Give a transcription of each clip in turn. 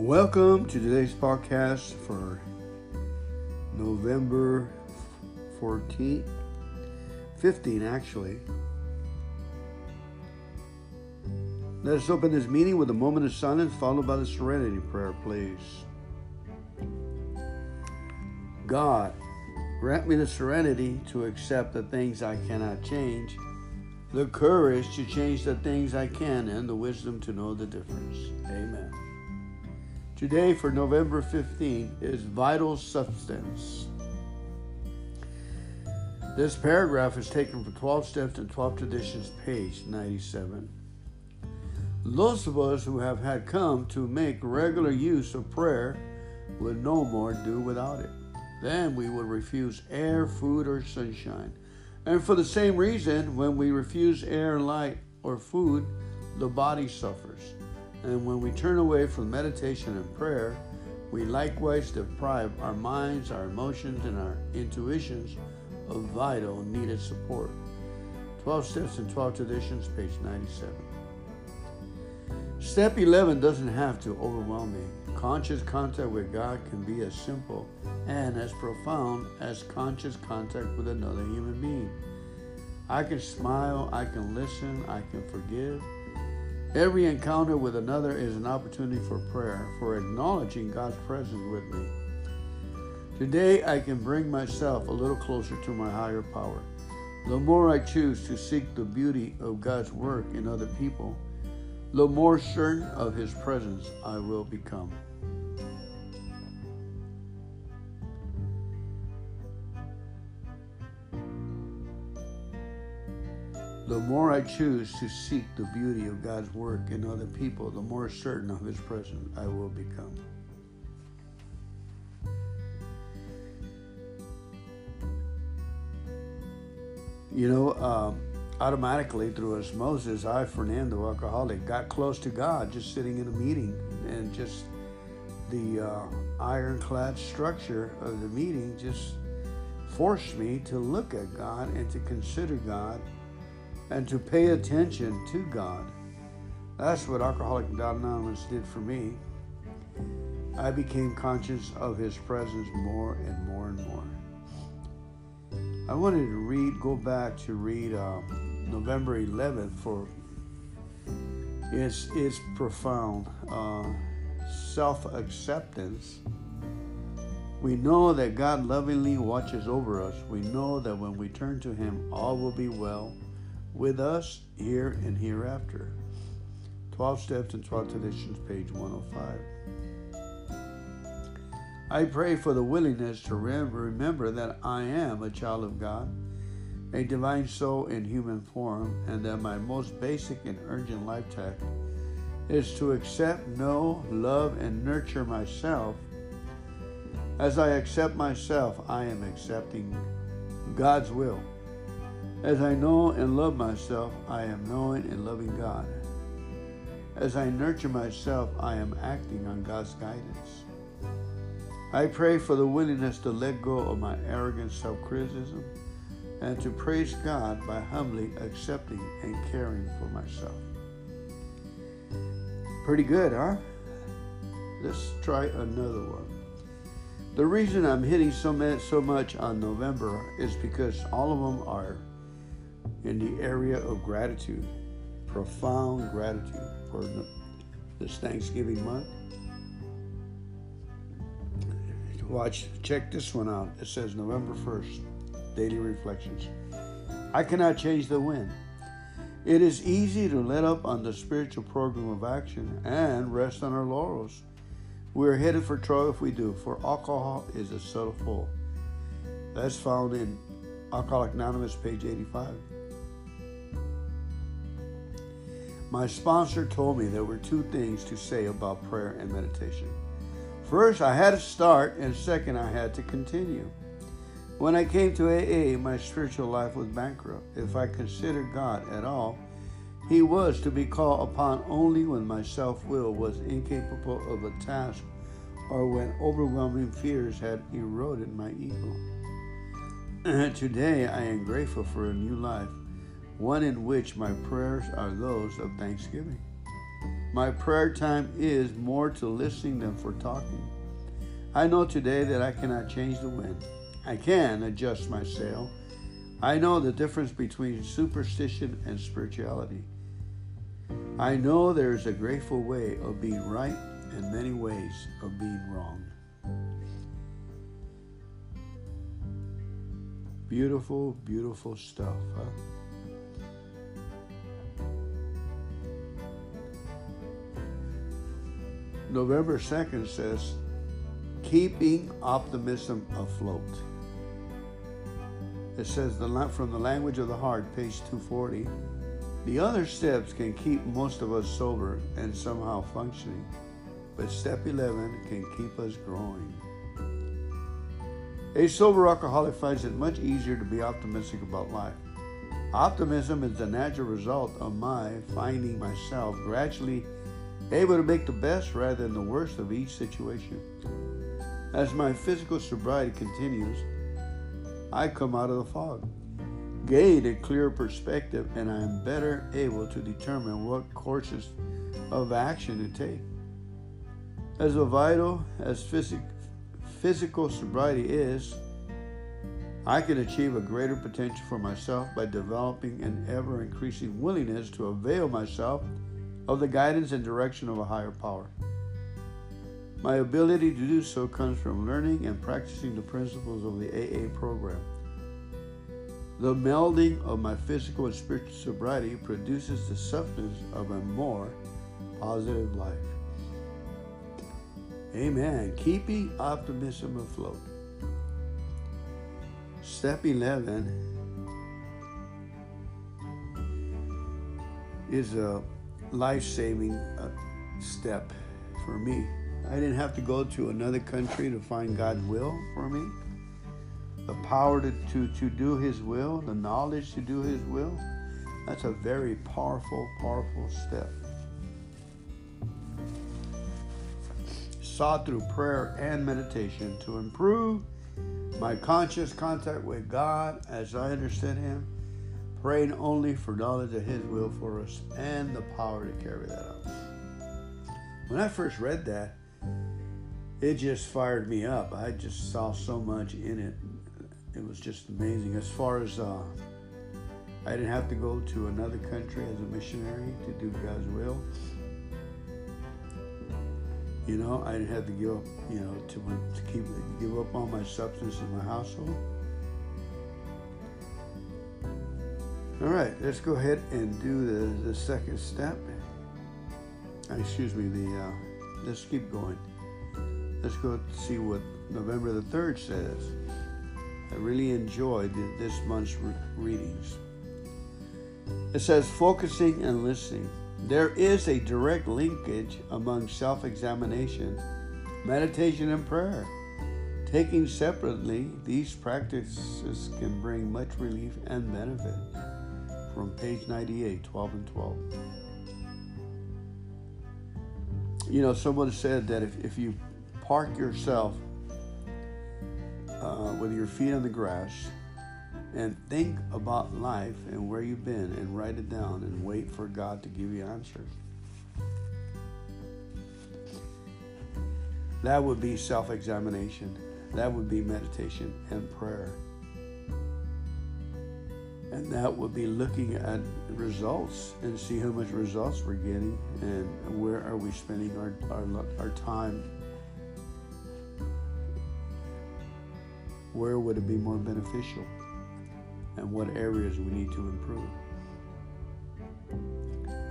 Welcome to today's podcast for November 14th, 15 actually. Let us open this meeting with a moment of silence followed by the serenity prayer, please. God, grant me the serenity to accept the things I cannot change, the courage to change the things I can, and the wisdom to know the difference. Amen. Today, for November 15, is vital substance. This paragraph is taken from 12 Steps and 12 Traditions, page 97. Those of us who have had come to make regular use of prayer will no more do without it. Then we would refuse air, food, or sunshine. And for the same reason, when we refuse air, light, or food, the body suffers. And when we turn away from meditation and prayer, we likewise deprive our minds, our emotions, and our intuitions of vital needed support. 12 Steps and 12 Traditions, page 97. Step 11 doesn't have to overwhelm me. Conscious contact with God can be as simple and as profound as conscious contact with another human being. I can smile, I can listen, I can forgive, Every encounter with another is an opportunity for prayer, for acknowledging God's presence with me. Today, I can bring myself a little closer to my higher power. The more I choose to seek the beauty of God's work in other people, the more certain of His presence I will become. The more I choose to seek the beauty of God's work in other people, the more certain of His presence I will become. You know, uh, automatically through osmosis, I, Fernando, alcoholic, got close to God just sitting in a meeting and just the uh, ironclad structure of the meeting just forced me to look at God and to consider God and to pay attention to God. That's what Alcoholics Anonymous did for me. I became conscious of His presence more and more and more. I wanted to read, go back to read uh, November 11th for its, its profound uh, self acceptance. We know that God lovingly watches over us. We know that when we turn to Him, all will be well with us here and hereafter. 12 Steps and 12 Traditions, page 105. I pray for the willingness to remember that I am a child of God, a divine soul in human form, and that my most basic and urgent life task is to accept, know, love, and nurture myself. As I accept myself, I am accepting God's will. As I know and love myself, I am knowing and loving God. As I nurture myself, I am acting on God's guidance. I pray for the willingness to let go of my arrogant self criticism and to praise God by humbly accepting and caring for myself. Pretty good, huh? Let's try another one. The reason I'm hitting so much, so much on November is because all of them are in the area of gratitude, profound gratitude for this Thanksgiving month. Watch, check this one out. It says November 1st, Daily Reflections. I cannot change the wind. It is easy to let up on the spiritual program of action and rest on our laurels. We are headed for trouble if we do, for alcohol is a subtle foe. That's found in Alcoholic Anonymous, page 85. My sponsor told me there were two things to say about prayer and meditation. First, I had to start, and second, I had to continue. When I came to AA, my spiritual life was bankrupt. If I considered God at all, He was to be called upon only when my self will was incapable of a task or when overwhelming fears had eroded my ego. Today, I am grateful for a new life one in which my prayers are those of thanksgiving. My prayer time is more to listening than for talking. I know today that I cannot change the wind. I can adjust my sail. I know the difference between superstition and spirituality. I know there is a grateful way of being right and many ways of being wrong. Beautiful, beautiful stuff, huh? November 2nd says, keeping optimism afloat. It says the from the language of the heart, page 240. The other steps can keep most of us sober and somehow functioning, but step 11 can keep us growing. A sober alcoholic finds it much easier to be optimistic about life. Optimism is the natural result of my finding myself gradually able to make the best rather than the worst of each situation. As my physical sobriety continues, I come out of the fog, gain a clearer perspective, and I am better able to determine what courses of action to take. As vital as physic- physical sobriety is, I can achieve a greater potential for myself by developing an ever increasing willingness to avail myself of the guidance and direction of a higher power. My ability to do so comes from learning and practicing the principles of the AA program. The melding of my physical and spiritual sobriety produces the substance of a more positive life. Amen. Keeping optimism afloat. Step 11 is a life saving uh, step for me. I didn't have to go to another country to find God's will for me. The power to, to, to do His will, the knowledge to do His will, that's a very powerful, powerful step. Sought through prayer and meditation to improve my conscious contact with God as I understand Him praying only for knowledge of His will for us and the power to carry that out. When I first read that, it just fired me up. I just saw so much in it. It was just amazing. As far as uh, I didn't have to go to another country as a missionary to do God's will. You know, I didn't have to give up, you know, to, to keep give up on my substance in my household. All right, let's go ahead and do the, the second step. Uh, excuse me, the uh, let's keep going. Let's go see what November the 3rd says. I really enjoyed this month's re- readings. It says focusing and listening. There is a direct linkage among self examination, meditation, and prayer. Taking separately, these practices can bring much relief and benefit from page 98, 12 and 12. You know, someone said that if, if you park yourself uh, with your feet on the grass and think about life and where you've been and write it down and wait for God to give you answers. That would be self examination. That would be meditation and prayer and that would be looking at results and see how much results we're getting and where are we spending our, our, our time. Where would it be more beneficial? And what areas we need to improve?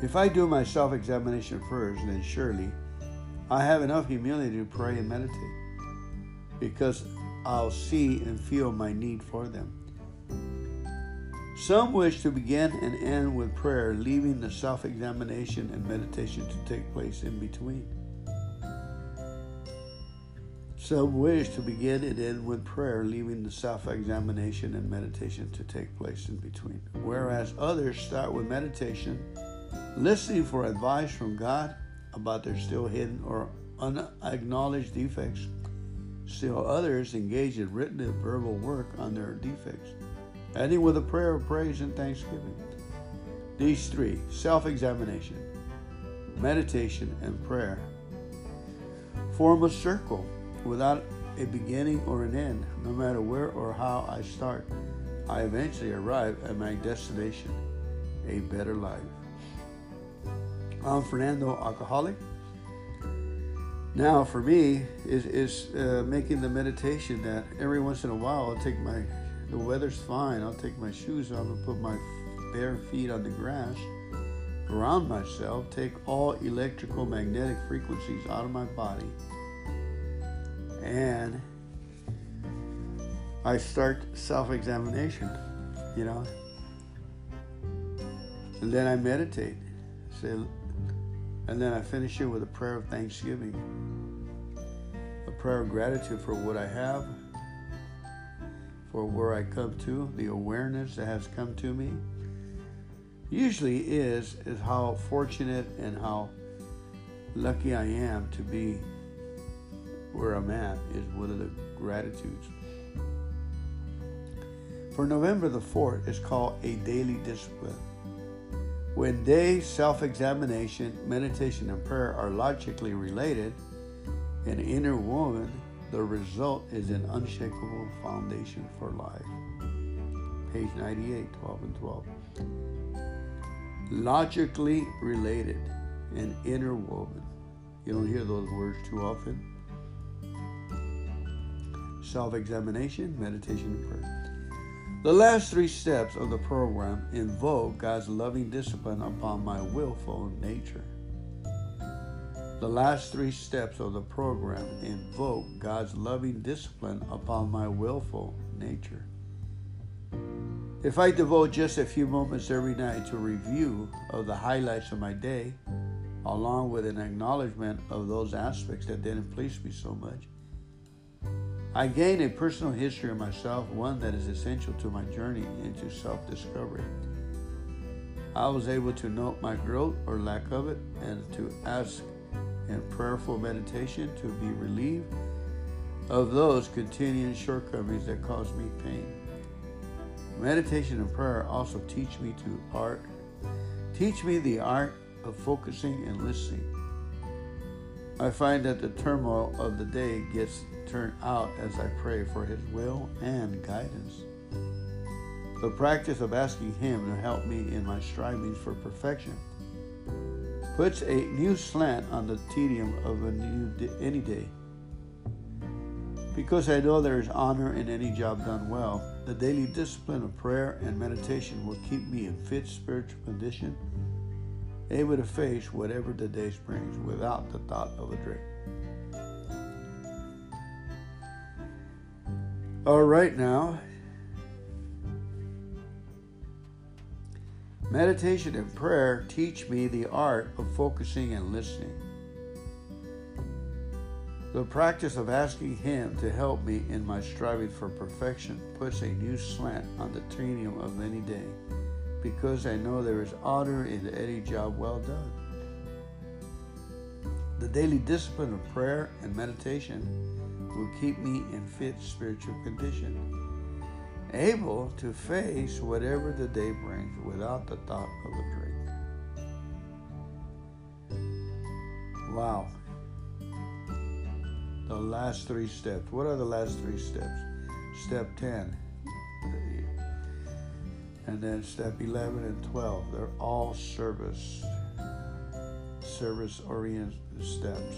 If i do my self-examination first then surely i have enough humility to pray and meditate because i'll see and feel my need for them some wish to begin and end with prayer, leaving the self examination and meditation to take place in between. Some wish to begin and end with prayer, leaving the self examination and meditation to take place in between. Whereas others start with meditation, listening for advice from God about their still hidden or unacknowledged defects. Still others engage in written and verbal work on their defects ending with a prayer of praise and thanksgiving. These three self examination, meditation, and prayer. Form a circle without a beginning or an end. No matter where or how I start, I eventually arrive at my destination, a better life. I'm Fernando Alcoholic. Now, for me, is, is uh, making the meditation that every once in a while I'll take my, the weather's fine, I'll take my shoes off and put my bare feet on the grass around myself, take all electrical magnetic frequencies out of my body, and I start self examination, you know. And then I meditate. Say, and then I finish it with a prayer of thanksgiving, a prayer of gratitude for what I have, for where I come to, the awareness that has come to me usually is is how fortunate and how lucky I am to be where I'm at is one of the gratitudes. For November the 4th is called a daily discipline. When day self examination, meditation, and prayer are logically related, in inner woman, the result is an unshakable foundation for life. Page 98, 12 and 12 logically related and interwoven. You don't hear those words too often. Self examination, meditation, and prayer. The last three steps of the program invoke God's loving discipline upon my willful nature. The last three steps of the program invoke God's loving discipline upon my willful nature. If I devote just a few moments every night to review of the highlights of my day, along with an acknowledgement of those aspects that didn't please me so much, I gain a personal history of myself, one that is essential to my journey into self discovery. I was able to note my growth or lack of it and to ask in prayerful meditation to be relieved of those continuing shortcomings that cause me pain. Meditation and prayer also teach me to art, teach me the art of focusing and listening. I find that the turmoil of the day gets turned out as I pray for His will and guidance. The practice of asking Him to help me in my strivings for perfection puts a new slant on the tedium of a new any day. Because I know there is honor in any job done well, the daily discipline of prayer and meditation will keep me in fit spiritual condition, able to face whatever the day brings without the thought of a drink. All right, now. Meditation and prayer teach me the art of focusing and listening. The practice of asking Him to help me in my striving for perfection puts a new slant on the tedium of any day, because I know there is honor in any job well done. The daily discipline of prayer and meditation will keep me in fit spiritual condition, able to face whatever the day brings without the thought of a drink. Wow the last three steps. What are the last three steps? Step 10. And then step 11 and 12. They're all service, service oriented steps.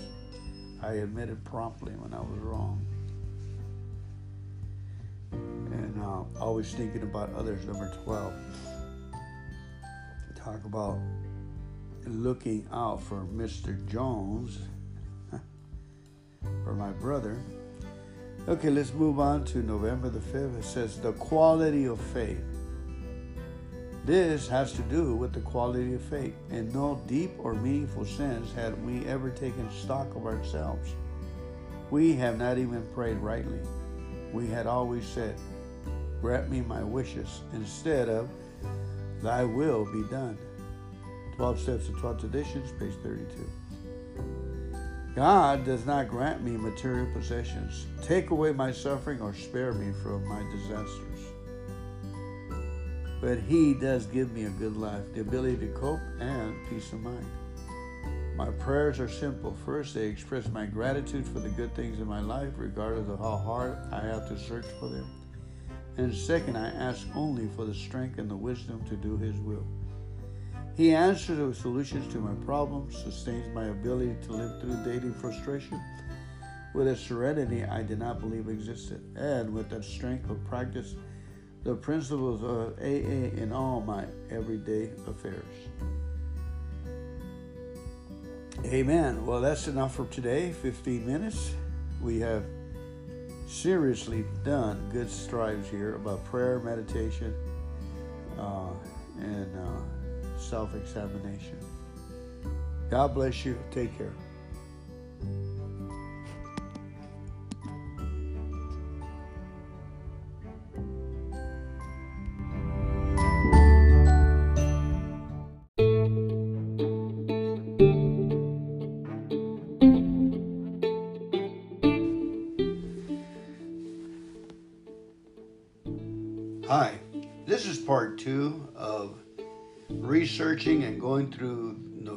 I admitted promptly when I was wrong. And uh, always thinking about others. Number 12. Talk about looking out for Mr. Jones for my brother. Okay, let's move on to November the 5th. It says the quality of faith. This has to do with the quality of faith. In no deep or meaningful sense had we ever taken stock of ourselves. We have not even prayed rightly. We had always said, Grant me my wishes, instead of Thy will be done. 12 Steps to 12 Traditions, page 32. God does not grant me material possessions, take away my suffering, or spare me from my disasters. But He does give me a good life, the ability to cope, and peace of mind. My prayers are simple. First, they express my gratitude for the good things in my life, regardless of how hard I have to search for them. And second, I ask only for the strength and the wisdom to do His will. He answers with solutions to my problems, sustains my ability to live through daily frustration with a serenity I did not believe existed, and with the strength of practice the principles of AA in all my everyday affairs. Amen. Well, that's enough for today. 15 minutes. We have seriously done good strides here about prayer, meditation, uh, and uh, self examination. God bless you. Take care.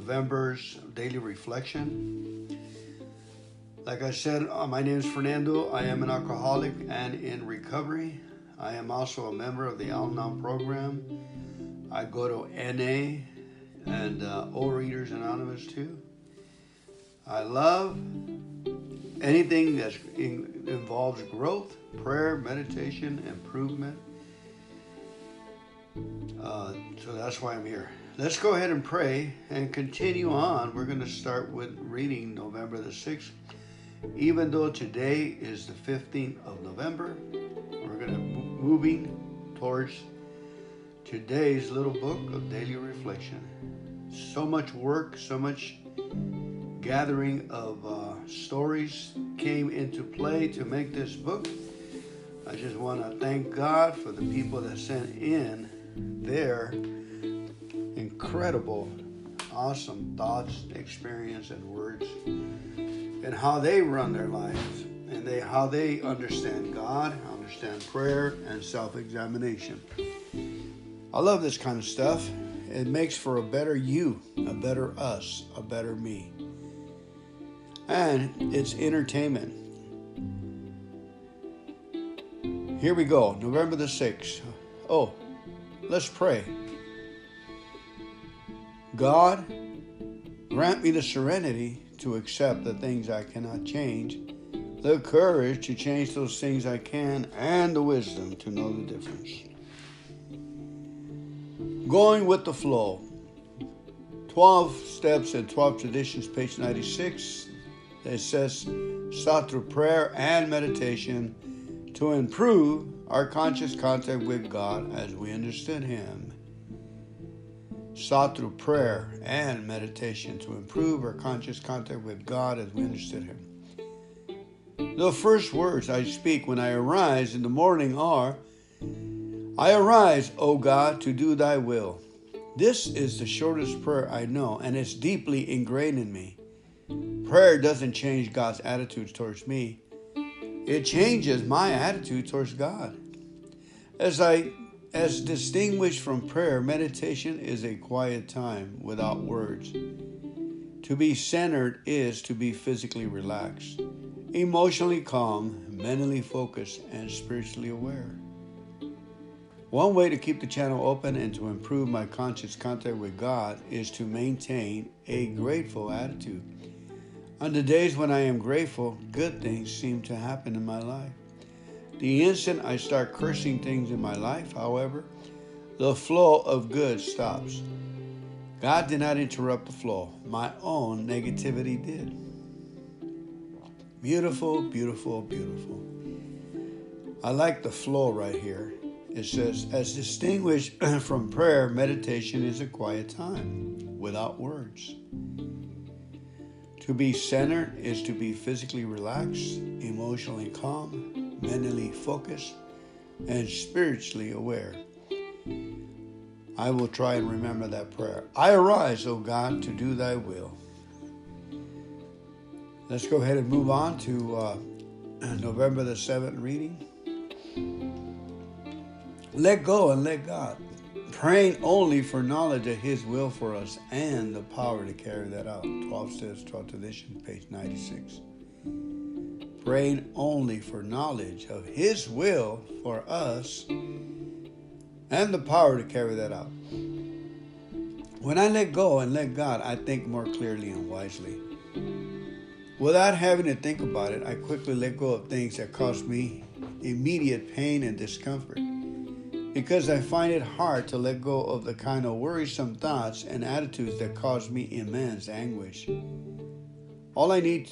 November's daily reflection. Like I said, uh, my name is Fernando. I am an alcoholic and in recovery. I am also a member of the Al Anon program. I go to NA and uh, Overeaters Anonymous too. I love anything that involves growth, prayer, meditation, improvement uh, so that's why I'm here. Let's go ahead and pray and continue on. We're going to start with reading November the 6th. Even though today is the 15th of November, we're going to be moving towards today's little book of daily reflection. So much work, so much gathering of uh, stories came into play to make this book. I just want to thank God for the people that sent in their incredible, awesome thoughts, experience, and words, and how they run their lives, and they how they understand God, understand prayer, and self-examination. I love this kind of stuff. It makes for a better you, a better us, a better me. And it's entertainment. Here we go, November the 6th. Oh, Let's pray. God, grant me the serenity to accept the things I cannot change, the courage to change those things I can, and the wisdom to know the difference. Going with the flow. 12 Steps and 12 Traditions, page 96. It says, sought through prayer and meditation to improve our conscious contact with God as we understood Him. Sought through prayer and meditation to improve our conscious contact with God as we understood Him. The first words I speak when I arise in the morning are, I arise, O God, to do thy will. This is the shortest prayer I know, and it's deeply ingrained in me. Prayer doesn't change God's attitudes towards me, it changes my attitude towards God. As I as distinguished from prayer, meditation is a quiet time without words. To be centered is to be physically relaxed, emotionally calm, mentally focused, and spiritually aware. One way to keep the channel open and to improve my conscious contact with God is to maintain a grateful attitude. On the days when I am grateful, good things seem to happen in my life. The instant I start cursing things in my life, however, the flow of good stops. God did not interrupt the flow, my own negativity did. Beautiful, beautiful, beautiful. I like the flow right here. It says, as distinguished from prayer, meditation is a quiet time without words. To be centered is to be physically relaxed, emotionally calm, mentally focused, and spiritually aware. I will try and remember that prayer. I arise, O God, to do thy will. Let's go ahead and move on to uh, November the 7th reading. Let go and let God. praying only for knowledge of His will for us and the power to carry that out. 12 Steps, 12th edition, page 96. Praying only for knowledge of His will for us and the power to carry that out. When I let go and let God, I think more clearly and wisely. Without having to think about it, I quickly let go of things that cause me immediate pain and discomfort because I find it hard to let go of the kind of worrisome thoughts and attitudes that cause me immense anguish. All I need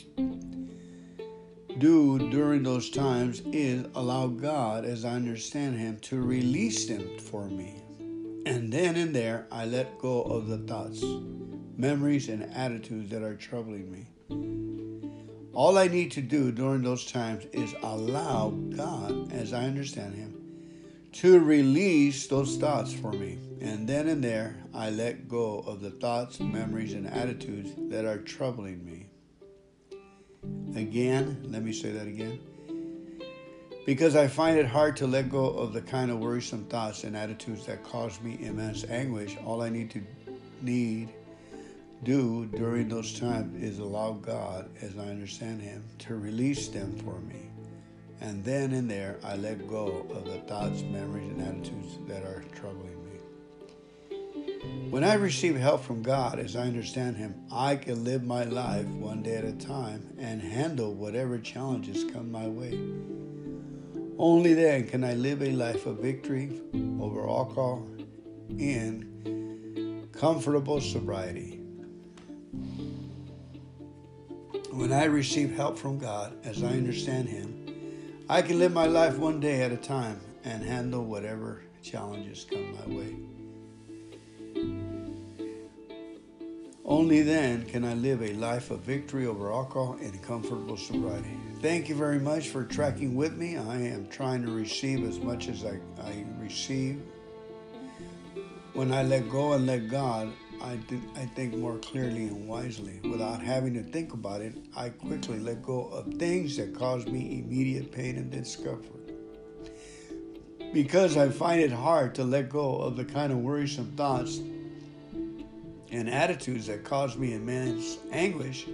do during those times is allow God, as I understand Him, to release them for me. And then and there, I let go of the thoughts, memories, and attitudes that are troubling me. All I need to do during those times is allow God, as I understand Him, to release those thoughts for me. And then and there, I let go of the thoughts, memories, and attitudes that are troubling me. Again, let me say that again. Because I find it hard to let go of the kind of worrisome thoughts and attitudes that cause me immense anguish, all I need to need do during those times is allow God, as I understand Him, to release them for me. And then and there, I let go of the thoughts, memories, and attitudes that are troubling me. When I receive help from God, as I understand Him, I can live my life one day at a time and handle whatever challenges come my way. Only then can I live a life of victory over alcohol in comfortable sobriety. When I receive help from God, as I understand Him, I can live my life one day at a time and handle whatever challenges come my way. Only then can I live a life of victory over alcohol and comfortable sobriety. Thank you very much for tracking with me. I am trying to receive as much as I, I receive. When I let go and let God, I, th- I think more clearly and wisely. Without having to think about it, I quickly let go of things that cause me immediate pain and discomfort. Because I find it hard to let go of the kind of worrisome thoughts and attitudes that cause me immense anguish,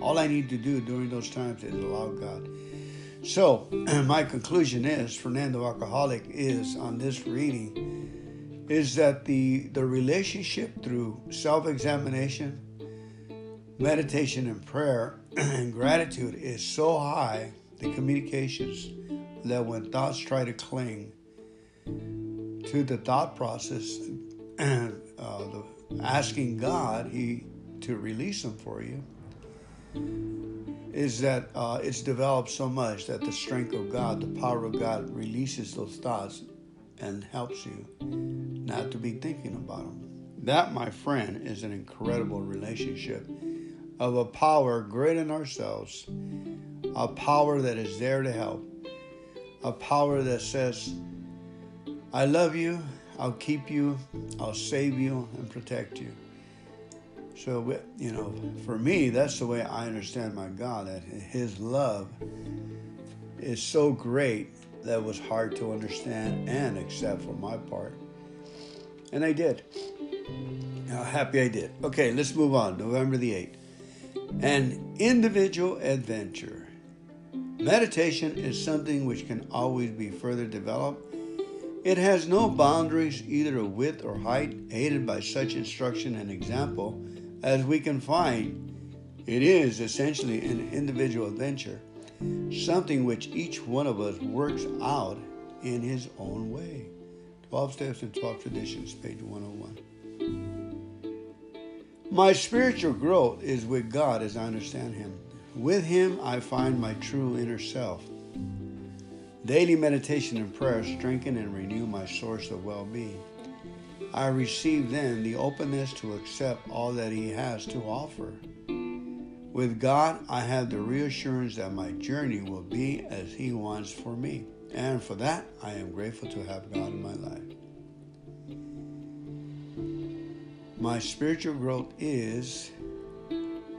all I need to do during those times is allow God. So, my conclusion is Fernando Alcoholic is on this reading is that the, the relationship through self examination, meditation, and prayer and gratitude is so high, the communications, that when thoughts try to cling to the thought process and uh, the, asking God he, to release them for you, is that uh, it's developed so much that the strength of God, the power of God, releases those thoughts and helps you not to be thinking about them. That, my friend, is an incredible relationship of a power greater than ourselves, a power that is there to help, a power that says, I love you, I'll keep you, I'll save you, and protect you. So, you know, for me, that's the way I understand my God, that His love is so great that was hard to understand and accept for my part. And I did. How happy I did. Okay, let's move on. November the 8th. An individual adventure. Meditation is something which can always be further developed. It has no boundaries, either of width or height, aided by such instruction and example as we can find. It is essentially an individual adventure something which each one of us works out in his own way. 12 Steps and 12 Traditions, page 101. My spiritual growth is with God as I understand Him. With Him, I find my true inner self. Daily meditation and prayer strengthen and renew my source of well being. I receive then the openness to accept all that He has to offer. With God, I have the reassurance that my journey will be as He wants for me. And for that, I am grateful to have God in my life. My spiritual growth is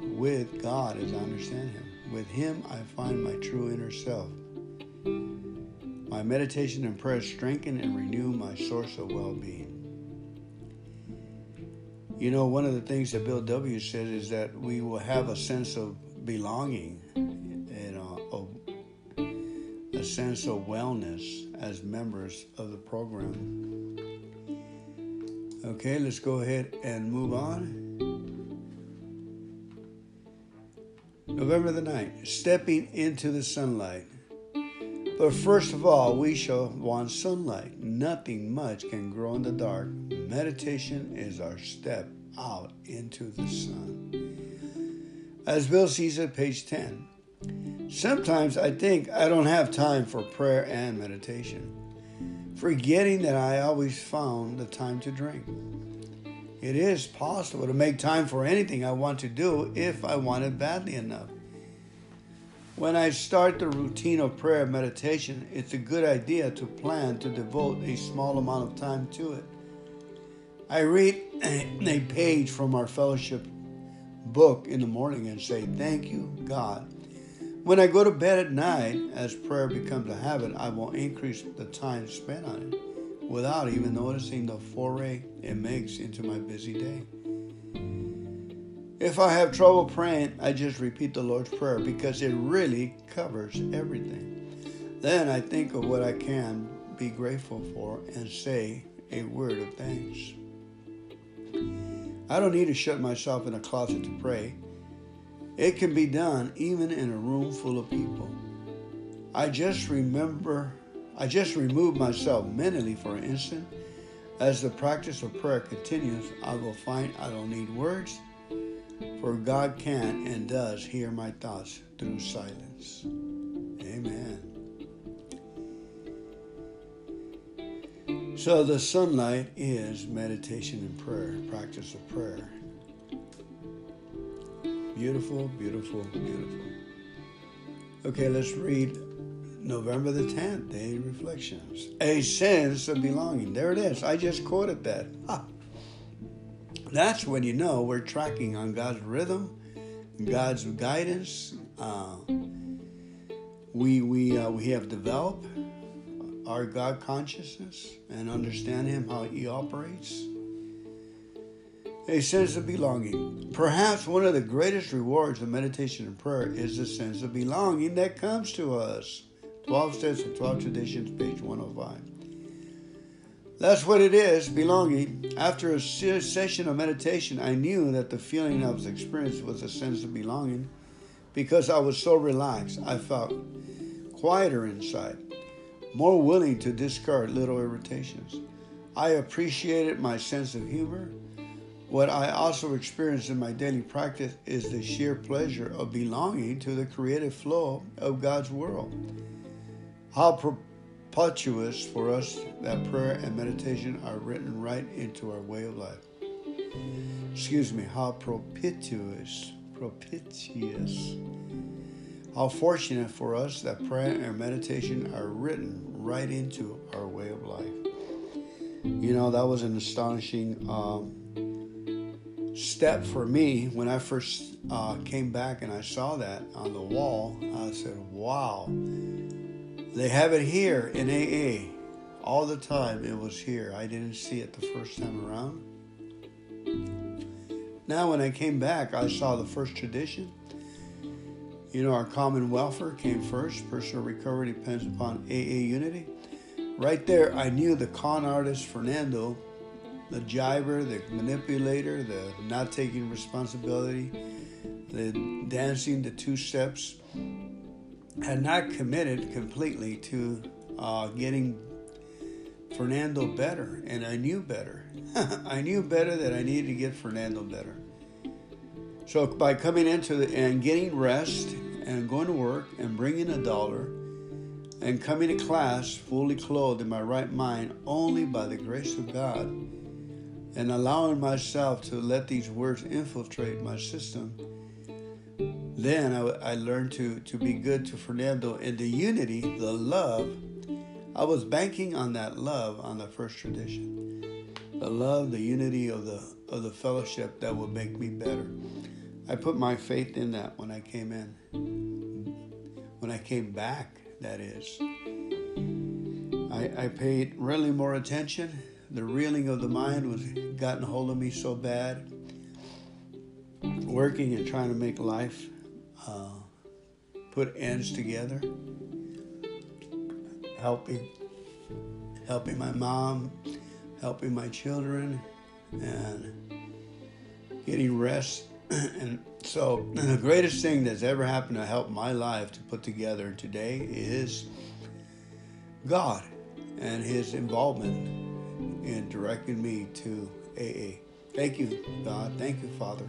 with God as I understand Him. With Him, I find my true inner self. My meditation and prayer strengthen and renew my source of well being. You know, one of the things that Bill W. said is that we will have a sense of belonging and uh, a sense of wellness as members of the program. Okay, let's go ahead and move on. November the 9th, stepping into the sunlight. But first of all, we shall want sunlight. Nothing much can grow in the dark. Meditation is our step out into the sun. As Bill sees it, page 10. Sometimes I think I don't have time for prayer and meditation, forgetting that I always found the time to drink. It is possible to make time for anything I want to do if I want it badly enough. When I start the routine of prayer and meditation, it's a good idea to plan to devote a small amount of time to it. I read a page from our fellowship book in the morning and say, Thank you, God. When I go to bed at night, as prayer becomes a habit, I will increase the time spent on it without even noticing the foray it makes into my busy day. If I have trouble praying, I just repeat the Lord's Prayer because it really covers everything. Then I think of what I can be grateful for and say a word of thanks. I don't need to shut myself in a closet to pray. It can be done even in a room full of people. I just remember, I just remove myself mentally for an instant. As the practice of prayer continues, I will find I don't need words for God can and does hear my thoughts through silence. Amen. So the sunlight is meditation and prayer, practice of prayer. Beautiful, beautiful, beautiful. Okay, let's read November the 10th, Day Reflections. A sense of belonging. There it is. I just quoted that. That's when you know we're tracking on God's rhythm, God's guidance. Uh, we we uh, we have developed our God consciousness and understand Him how He operates. A sense of belonging. Perhaps one of the greatest rewards of meditation and prayer is the sense of belonging that comes to us. 12 Steps of 12 Traditions, page 105. That's what it is, belonging. After a session of meditation, I knew that the feeling I was experiencing was a sense of belonging because I was so relaxed. I felt quieter inside, more willing to discard little irritations. I appreciated my sense of humor. What I also experienced in my daily practice is the sheer pleasure of belonging to the creative flow of God's world. How pro- propitious for us that prayer and meditation are written right into our way of life. Excuse me, how propitious, propitious. How fortunate for us that prayer and meditation are written right into our way of life. You know, that was an astonishing um, step for me when I first uh, came back and I saw that on the wall. I said, wow they have it here in AA. All the time it was here. I didn't see it the first time around. Now, when I came back, I saw the first tradition. You know, our common welfare came first. Personal recovery depends upon AA unity. Right there, I knew the con artist Fernando, the jiver, the manipulator, the not taking responsibility, the dancing the two steps had not committed completely to uh, getting Fernando better, and I knew better. I knew better that I needed to get Fernando better. So by coming into the and getting rest and going to work and bringing a dollar and coming to class fully clothed in my right mind only by the grace of God and allowing myself to let these words infiltrate my system then I, I learned to, to be mm. good to Fernando in the unity, the love. I was banking on that love on the first tradition. The love, the unity of the of the fellowship that would make me better. I put my faith in that when I came in. When I came back, that is. I, I paid really more attention the reeling of the mind was gotten hold of me so bad. Working and trying to make life uh, put ends together, helping helping my mom, helping my children, and getting rest. and so, the greatest thing that's ever happened to help my life to put together today is God and His involvement in directing me to AA. Thank you, God. Thank you, Father.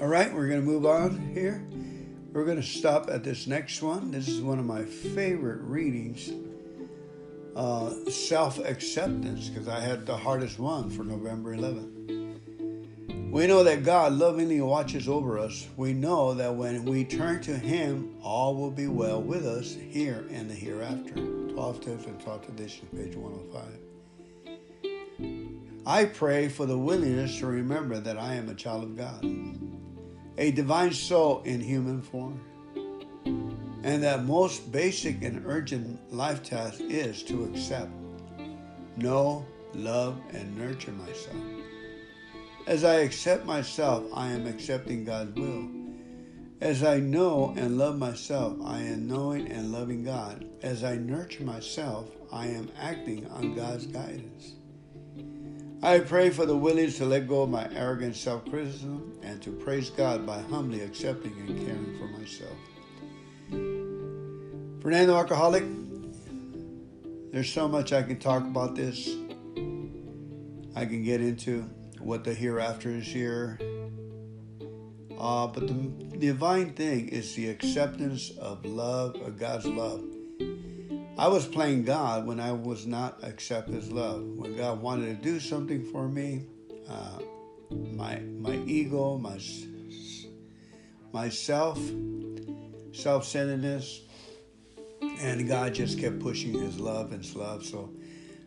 All right, we're going to move on here. We're going to stop at this next one. This is one of my favorite readings uh, self acceptance, because I had the hardest one for November 11th. We know that God lovingly watches over us. We know that when we turn to Him, all will be well with us here and the hereafter. 12 steps and 12 traditions, page 105. I pray for the willingness to remember that I am a child of God, a divine soul in human form, and that most basic and urgent life task is to accept, know, love, and nurture myself. As I accept myself, I am accepting God's will. As I know and love myself, I am knowing and loving God. As I nurture myself, I am acting on God's guidance. I pray for the willingness to let go of my arrogant self criticism and to praise God by humbly accepting and caring for myself. Fernando Alcoholic, there's so much I can talk about this. I can get into what the hereafter is here. Uh, but the, the divine thing is the acceptance of love, of God's love. I was playing God when I was not accept His love. When God wanted to do something for me, uh, my my ego, my myself, self-centeredness, and God just kept pushing His love and His love. So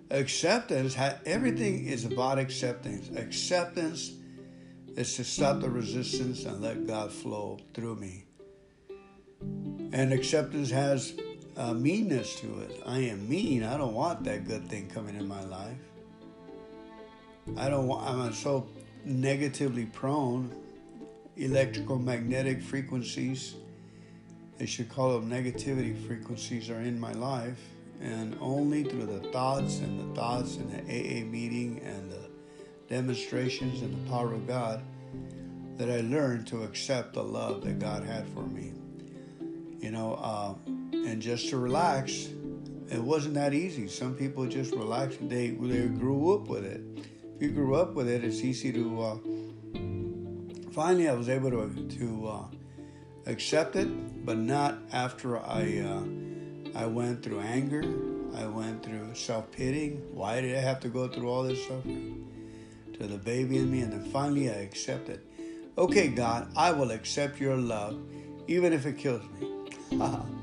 Acceptance, everything is about acceptance. Acceptance is to stop the resistance and let God flow through me. And acceptance has a meanness to it. I am mean. I don't want that good thing coming in my life. I don't want, I'm so negatively prone. Electrical magnetic frequencies, they should call them negativity frequencies, are in my life and only through the thoughts and the thoughts in the AA meeting and the demonstrations and the power of God that I learned to accept the love that God had for me. You know, uh, and just to relax, it wasn't that easy. Some people just relax; they they grew up with it. If you grew up with it, it's easy to. Uh, finally, I was able to to uh, accept it, but not after I uh, I went through anger. I went through self pitying. Why did I have to go through all this suffering? To the baby in me, and then finally I accepted. Okay, God, I will accept your love, even if it kills me.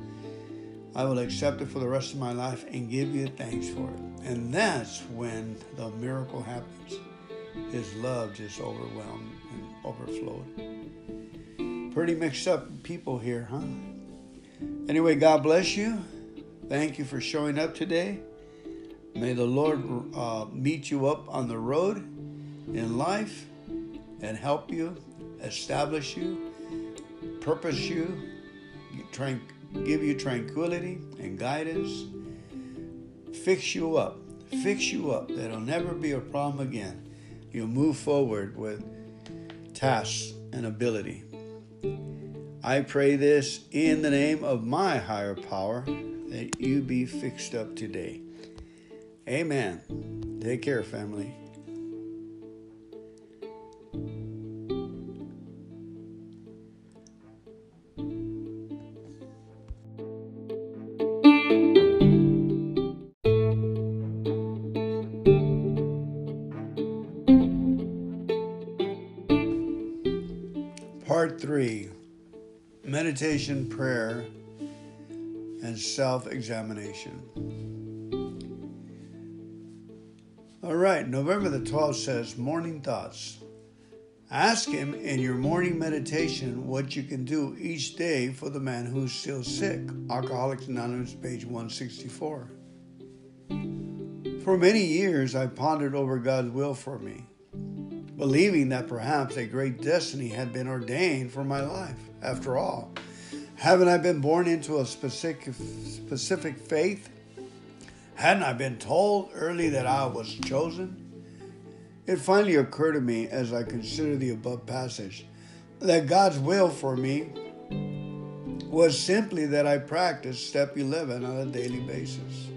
I will accept it for the rest of my life and give you thanks for it. And that's when the miracle happens. His love just overwhelmed and overflowed. Pretty mixed up people here, huh? Anyway, God bless you. Thank you for showing up today. May the Lord uh, meet you up on the road in life and help you, establish you, purpose you, give you tranquility and guidance, fix you up, fix you up. That'll never be a problem again. You'll move forward with tasks and ability. I pray this in the name of my higher power that you be fixed up today. Amen. Take care, family. Meditation Prayer and self examination. All right, November the 12th says morning thoughts. Ask him in your morning meditation what you can do each day for the man who's still sick. Alcoholics Anonymous, page 164. For many years, I pondered over God's will for me, believing that perhaps a great destiny had been ordained for my life. After all, haven't I been born into a specific, specific faith? Hadn't I been told early that I was chosen? It finally occurred to me as I considered the above passage that God's will for me was simply that I practice step 11 on a daily basis.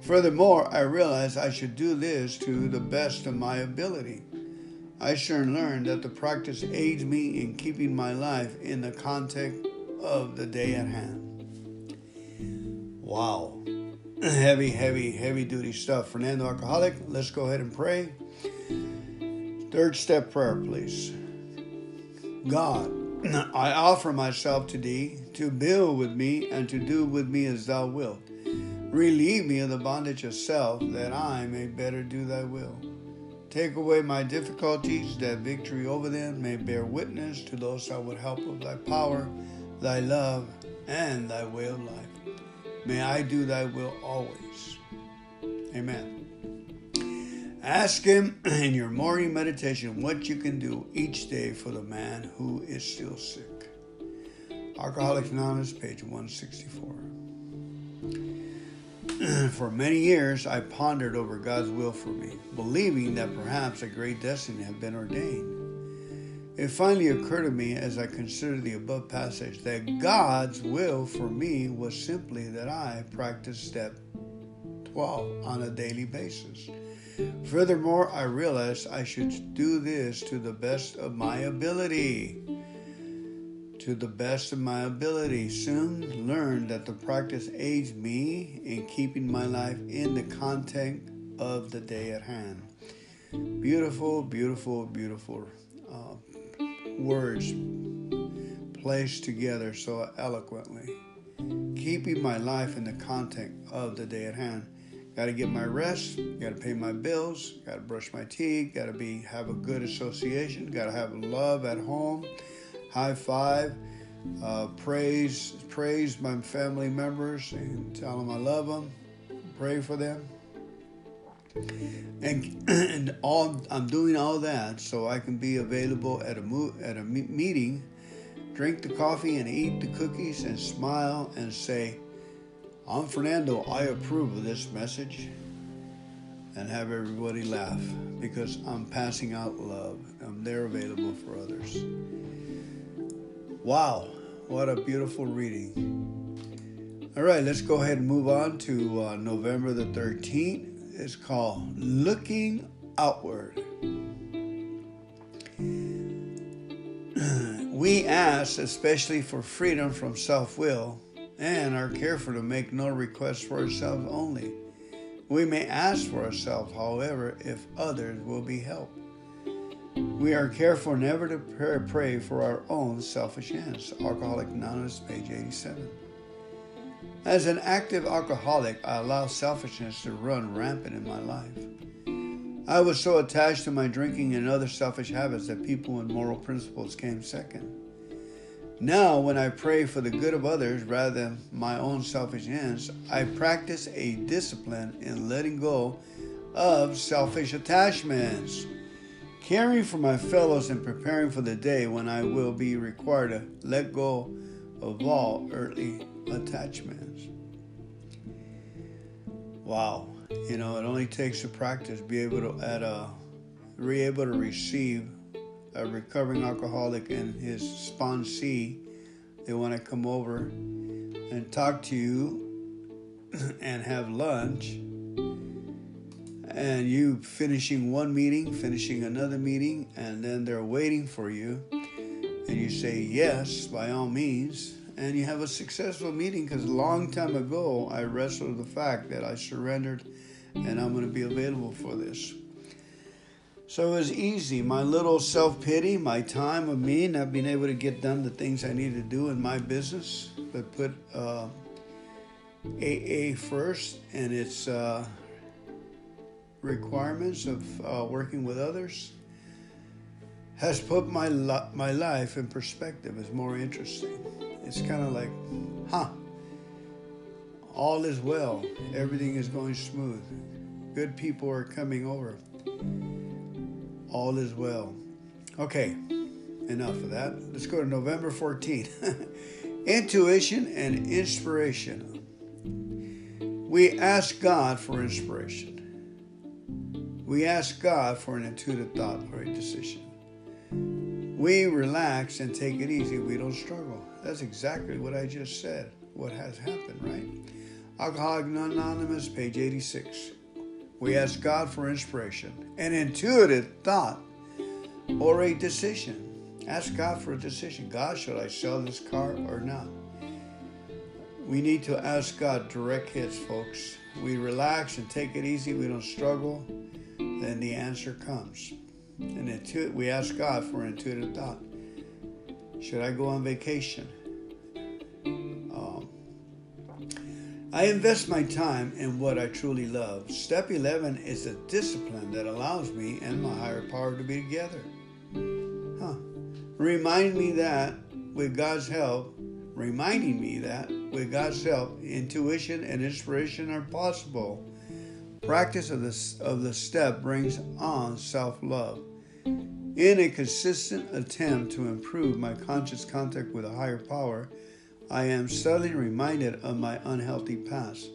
Furthermore, I realized I should do this to the best of my ability. I soon learned that the practice aids me in keeping my life in the context of the day at hand. Wow. heavy, heavy, heavy duty stuff. Fernando Alcoholic, let's go ahead and pray. Third step prayer, please. God, I offer myself to thee to build with me and to do with me as thou wilt. Relieve me of the bondage of self that I may better do thy will. Take away my difficulties that victory over them may bear witness to those that would help of thy power, thy love, and thy way of life. May I do thy will always. Amen. Ask Him in your morning meditation what you can do each day for the man who is still sick. Alcoholics Anonymous, page 164. for many years, I pondered over God's will for me, believing that perhaps a great destiny had been ordained. It finally occurred to me as I considered the above passage that God's will for me was simply that I practice step 12 on a daily basis. Furthermore, I realized I should do this to the best of my ability. To the best of my ability. Soon learned that the practice aids me in keeping my life in the context of the day at hand. Beautiful, beautiful, beautiful uh, words placed together so eloquently. Keeping my life in the context of the day at hand. Got to get my rest. Got to pay my bills. Got to brush my teeth. Got to be have a good association. Got to have love at home. High five. Uh, praise praise my family members and tell them I love them. Pray for them. And, and all I'm doing all that so I can be available at a mo- at a meeting, drink the coffee and eat the cookies and smile and say I'm Fernando. I approve of this message and have everybody laugh because I'm passing out love. I'm there available for others. Wow, what a beautiful reading. All right, let's go ahead and move on to uh, November the 13th. It's called Looking Outward. we ask, especially for freedom from self will and are careful to make no requests for ourselves only. We may ask for ourselves, however, if others will be helped. We are careful never to pray for our own selfish ends. Alcoholic Anonymous, page 87. As an active alcoholic, I allow selfishness to run rampant in my life. I was so attached to my drinking and other selfish habits that people and moral principles came second. Now, when I pray for the good of others rather than my own selfish ends, I practice a discipline in letting go of selfish attachments, caring for my fellows, and preparing for the day when I will be required to let go of all earthly attachments. Wow, you know, it only takes a practice be able to at a be able to receive a recovering alcoholic and his sponsee. They want to come over and talk to you and have lunch. And you finishing one meeting, finishing another meeting, and then they're waiting for you. And you say yes, by all means. And you have a successful meeting because a long time ago I wrestled with the fact that I surrendered and I'm going to be available for this. So it was easy. My little self pity, my time of me not being able to get done the things I needed to do in my business, but put uh, AA first and its uh, requirements of uh, working with others has put my my life in perspective. It's more interesting. It's kind of like, huh? All is well. Everything is going smooth. Good people are coming over. All is well. Okay, enough of that. Let's go to November 14th. Intuition and inspiration. We ask God for inspiration. We ask God for an intuitive thought or a decision. We relax and take it easy. We don't struggle. That's exactly what I just said. What has happened, right? Alcoholic Anonymous, page 86. We ask God for inspiration, an intuitive thought, or a decision. Ask God for a decision. God, should I sell this car or not? We need to ask God direct hits, folks. We relax and take it easy. We don't struggle. Then the answer comes. And intu- we ask God for intuitive thought. Should I go on vacation? Um, I invest my time in what I truly love. Step 11 is a discipline that allows me and my higher power to be together. Huh. Remind me that with God's help, reminding me that with God's help, intuition and inspiration are possible. Practice of the, of the step brings on self love. In a consistent attempt to improve my conscious contact with a higher power, I am suddenly reminded of my unhealthy past,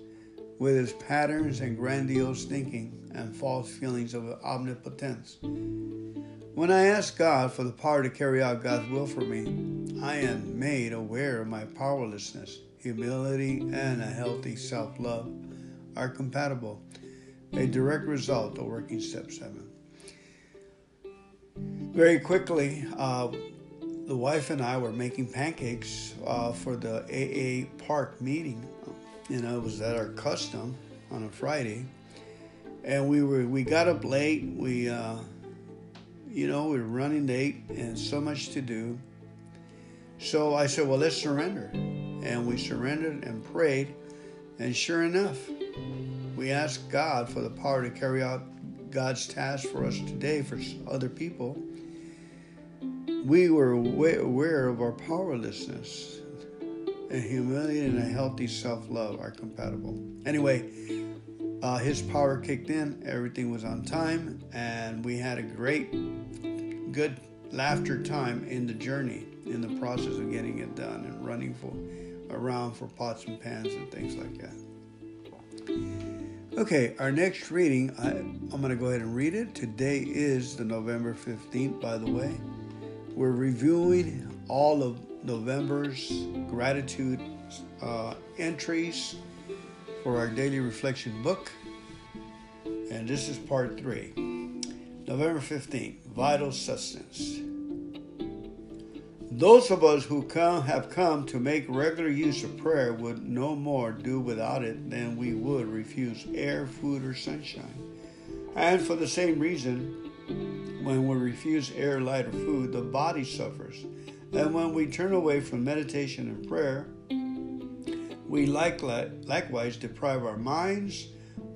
with its patterns and grandiose thinking and false feelings of omnipotence. When I ask God for the power to carry out God's will for me, I am made aware of my powerlessness. Humility and a healthy self love are compatible, a direct result of working step seven. Very quickly, uh, the wife and I were making pancakes uh, for the AA park meeting. You know, it was at our custom on a Friday, and we were we got up late. We uh, you know, we were running late and so much to do. So I said, well, let's surrender. And we surrendered and prayed. And sure enough, we asked God for the power to carry out God's task for us today for other people. We were aware of our powerlessness, and humility and a healthy self love are compatible. Anyway, uh, his power kicked in, everything was on time, and we had a great, good laughter time in the journey, in the process of getting it done and running for around for pots and pans and things like that. Okay, our next reading, I, I'm going to go ahead and read it. Today is the November 15th, by the way. We're reviewing all of November's gratitude uh, entries for our daily reflection book. And this is part three. November 15th, vital sustenance. Those of us who come have come to make regular use of prayer would no more do without it than we would refuse air, food, or sunshine. And for the same reason, when we refuse air, light, or food, the body suffers. And when we turn away from meditation and prayer, we likewise deprive our minds,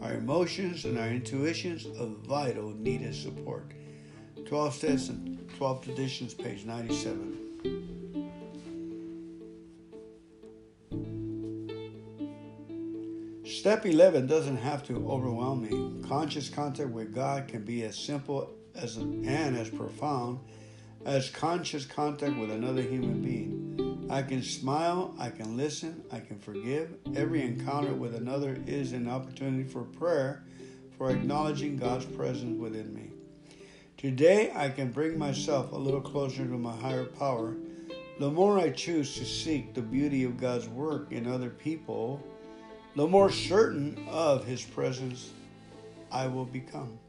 our emotions, and our intuitions of vital needed support. 12 steps and 12 traditions, page 97. Step 11 doesn't have to overwhelm me. Conscious contact with God can be as simple as and as profound as conscious contact with another human being. I can smile, I can listen, I can forgive. Every encounter with another is an opportunity for prayer, for acknowledging God's presence within me. Today, I can bring myself a little closer to my higher power. The more I choose to seek the beauty of God's work in other people, the more certain of His presence I will become.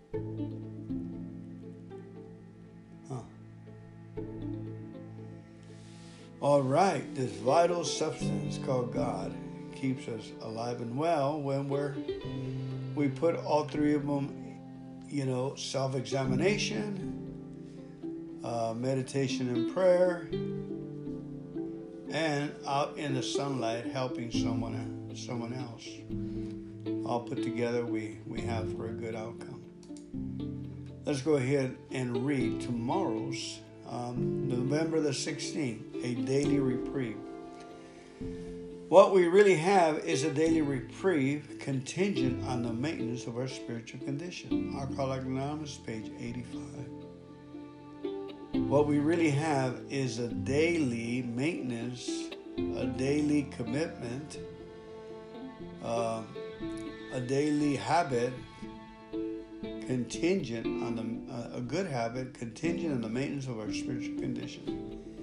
All right, this vital substance called God keeps us alive and well when we're we put all three of them, you know, self-examination, uh, meditation and prayer, and out in the sunlight helping someone someone else. All put together, we we have for a good outcome. Let's go ahead and read tomorrow's um, November the 16th, a daily reprieve. What we really have is a daily reprieve contingent on the maintenance of our spiritual condition. Alcoholics Anonymous, page 85. What we really have is a daily maintenance, a daily commitment, uh, a daily habit contingent on the uh, a good habit contingent on the maintenance of our spiritual condition.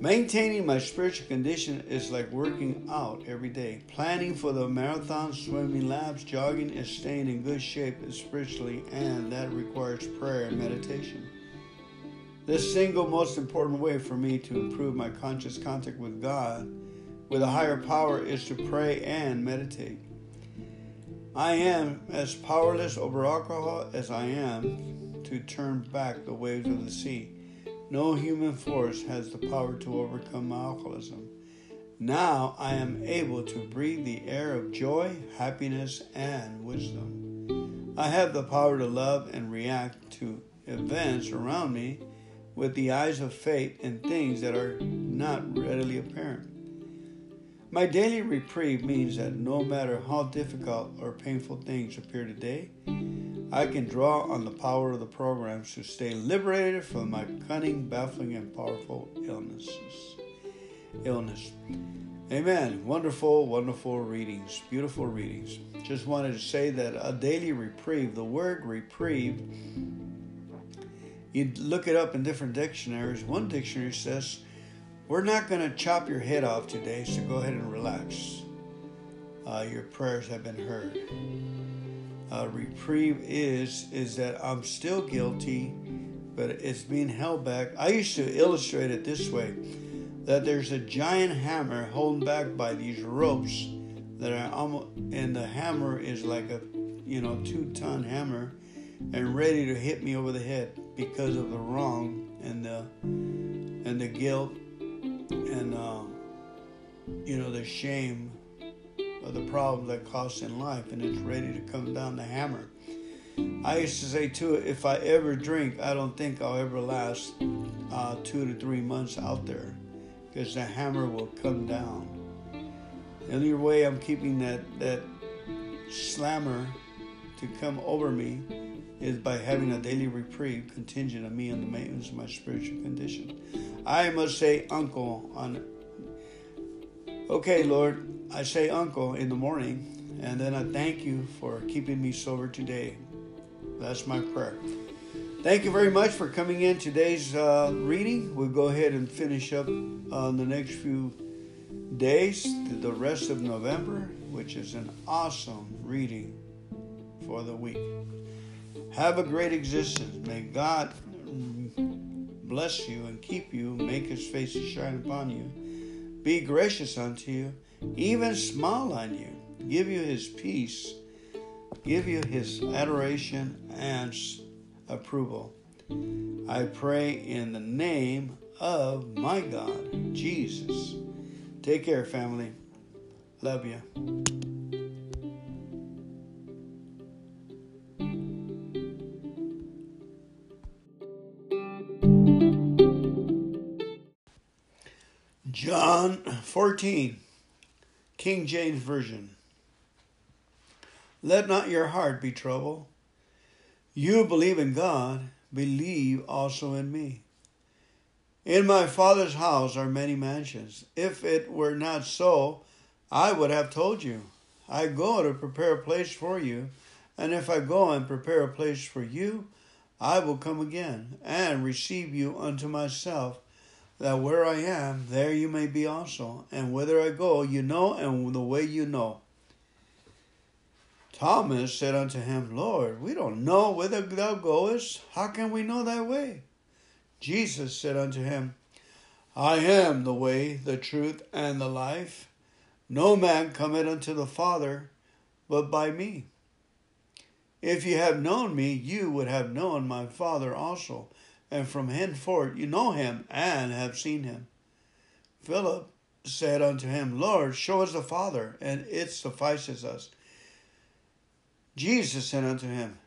Maintaining my spiritual condition is like working out every day. Planning for the marathon, swimming laps, jogging is staying in good shape spiritually, and that requires prayer and meditation. The single most important way for me to improve my conscious contact with God, with a higher power, is to pray and meditate. I am as powerless over alcohol as I am to turn back the waves of the sea. No human force has the power to overcome my alcoholism. Now I am able to breathe the air of joy, happiness, and wisdom. I have the power to love and react to events around me with the eyes of faith in things that are not readily apparent. My daily reprieve means that no matter how difficult or painful things appear today, I can draw on the power of the programs to stay liberated from my cunning, baffling, and powerful illnesses. Illness. Amen. Wonderful, wonderful readings. Beautiful readings. Just wanted to say that a daily reprieve, the word reprieve, you look it up in different dictionaries. One dictionary says, We're not going to chop your head off today, so go ahead and relax. Uh, your prayers have been heard uh, reprieve is is that I'm still guilty, but it's being held back. I used to illustrate it this way: that there's a giant hammer holding back by these ropes that are almost, and the hammer is like a you know two ton hammer, and ready to hit me over the head because of the wrong and the and the guilt and uh, you know the shame of the problem that costs in life, and it's ready to come down the hammer. I used to say too, if I ever drink, I don't think I'll ever last uh, two to three months out there, because the hammer will come down. The only way I'm keeping that that slammer to come over me is by having a daily reprieve contingent on me on the maintenance of my spiritual condition. I must say, Uncle, on okay, Lord, I say uncle in the morning, and then I thank you for keeping me sober today. That's my prayer. Thank you very much for coming in today's uh, reading. We'll go ahead and finish up on the next few days, the rest of November, which is an awesome reading for the week. Have a great existence. May God bless you and keep you, make his face to shine upon you, be gracious unto you even smile on you, give you his peace, give you his adoration and approval. I pray in the name of my God, Jesus. Take care, family. Love you. John 14. King James Version. Let not your heart be troubled. You believe in God, believe also in me. In my Father's house are many mansions. If it were not so, I would have told you. I go to prepare a place for you, and if I go and prepare a place for you, I will come again and receive you unto myself that where I am, there you may be also, and whither I go, you know, and the way you know. Thomas said unto him, Lord, we don't know whither thou goest. How can we know thy way? Jesus said unto him, I am the way, the truth, and the life. No man cometh unto the Father but by me. If ye have known me, you would have known my Father also and from henceforth you know him and have seen him. Philip said unto him, Lord, show us the Father, and it suffices us. Jesus said unto him,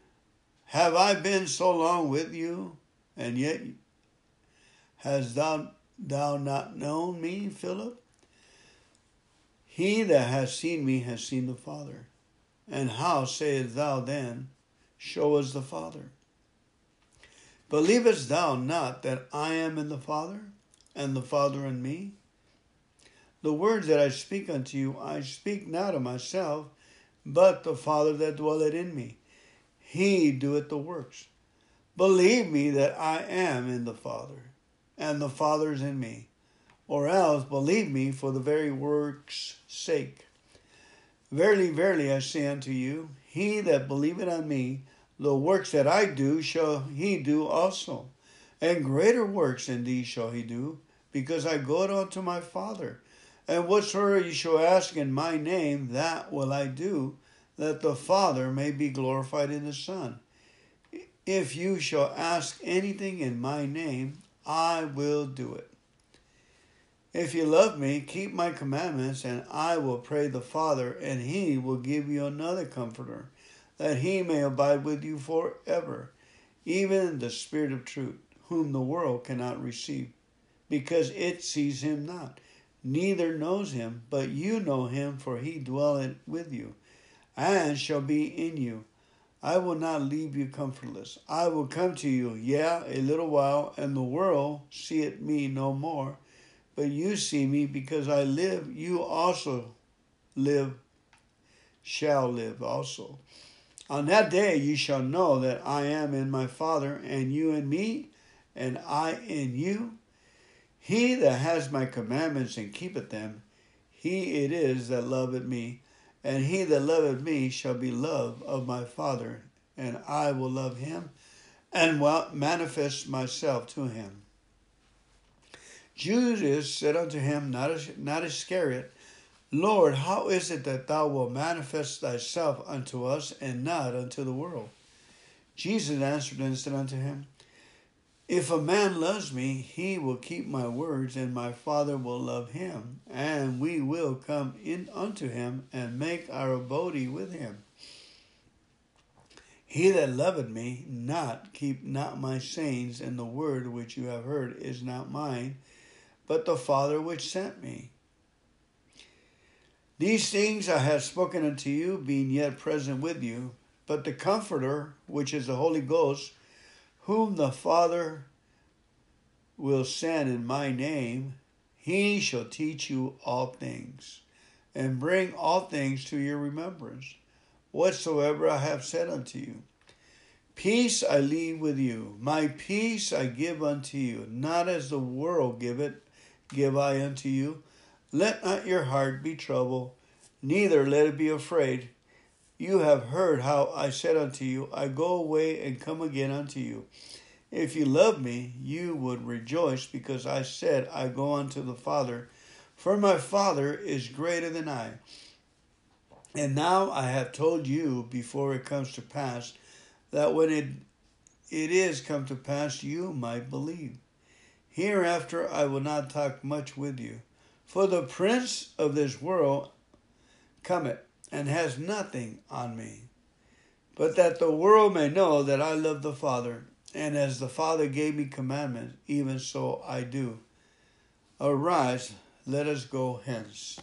Have I been so long with you, and yet hast thou, thou not known me, Philip? He that has seen me has seen the Father. And how sayest thou then, Show us the Father? Believest thou not that I am in the Father, and the Father in me? The words that I speak unto you, I speak not of myself, but the Father that dwelleth in me. He doeth the works. Believe me that I am in the Father, and the Father is in me. Or else believe me for the very works' sake. Verily, verily, I say unto you, he that believeth on me, the works that I do shall he do also. And greater works than these shall he do, because I go unto my Father. And whatsoever you shall ask in my name, that will I do, that the Father may be glorified in the Son. If you shall ask anything in my name, I will do it. If you love me, keep my commandments, and I will pray the Father, and he will give you another comforter, that he may abide with you forever, even the Spirit of truth, whom the world cannot receive, because it sees him not, neither knows him, but you know him, for he dwelleth with you, and shall be in you. I will not leave you comfortless. I will come to you, yeah, a little while, and the world seeth me no more but you see me because I live, you also live, shall live also. On that day you shall know that I am in my Father, and you in me, and I in you. He that has my commandments and keepeth them, he it is that loveth me, and he that loveth me shall be loved of my Father, and I will love him, and will manifest myself to him. Judas said unto him, not, not Iscariot, Lord, how is it that thou wilt manifest thyself unto us and not unto the world? Jesus answered and said unto him, If a man loves me, he will keep my words, and my Father will love him, and we will come in unto him and make our abode with him. He that loveth me not keep not my sayings, and the word which you have heard is not mine but the Father which sent me. These things I have spoken unto you, being yet present with you, but the Comforter, which is the Holy Ghost, whom the Father will send in my name, he shall teach you all things, and bring all things to your remembrance, whatsoever I have said unto you. Peace I leave with you, my peace I give unto you, not as the world giveth give I unto you. Let not your heart be troubled, neither let it be afraid. You have heard how I said unto you, I go away and come again unto you. If you love me, you would rejoice, because I said, I go unto the Father, for my Father is greater than I. And now I have told you before it comes to pass, that when it, it is come to pass, you might believe. Hereafter I will not talk much with you. For the prince of this world cometh and has nothing on me. But that the world may know that I love the Father, and as the Father gave me commandments, even so I do. Arise, let us go hence.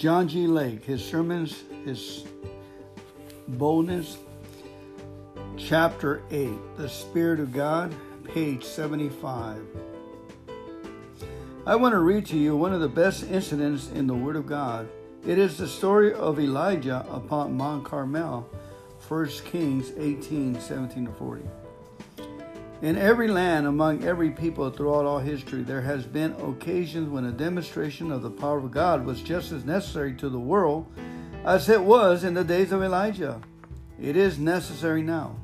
John G. Lake, his sermons, his boldness, chapter 8, The Spirit of God, page 75. I want to read to you one of the best incidents in the Word of God. It is the story of Elijah upon Mount Carmel, 1 Kings 18 17 to 40. In every land, among every people throughout all history, there has been occasions when a demonstration of the power of God was just as necessary to the world as it was in the days of Elijah. It is necessary now.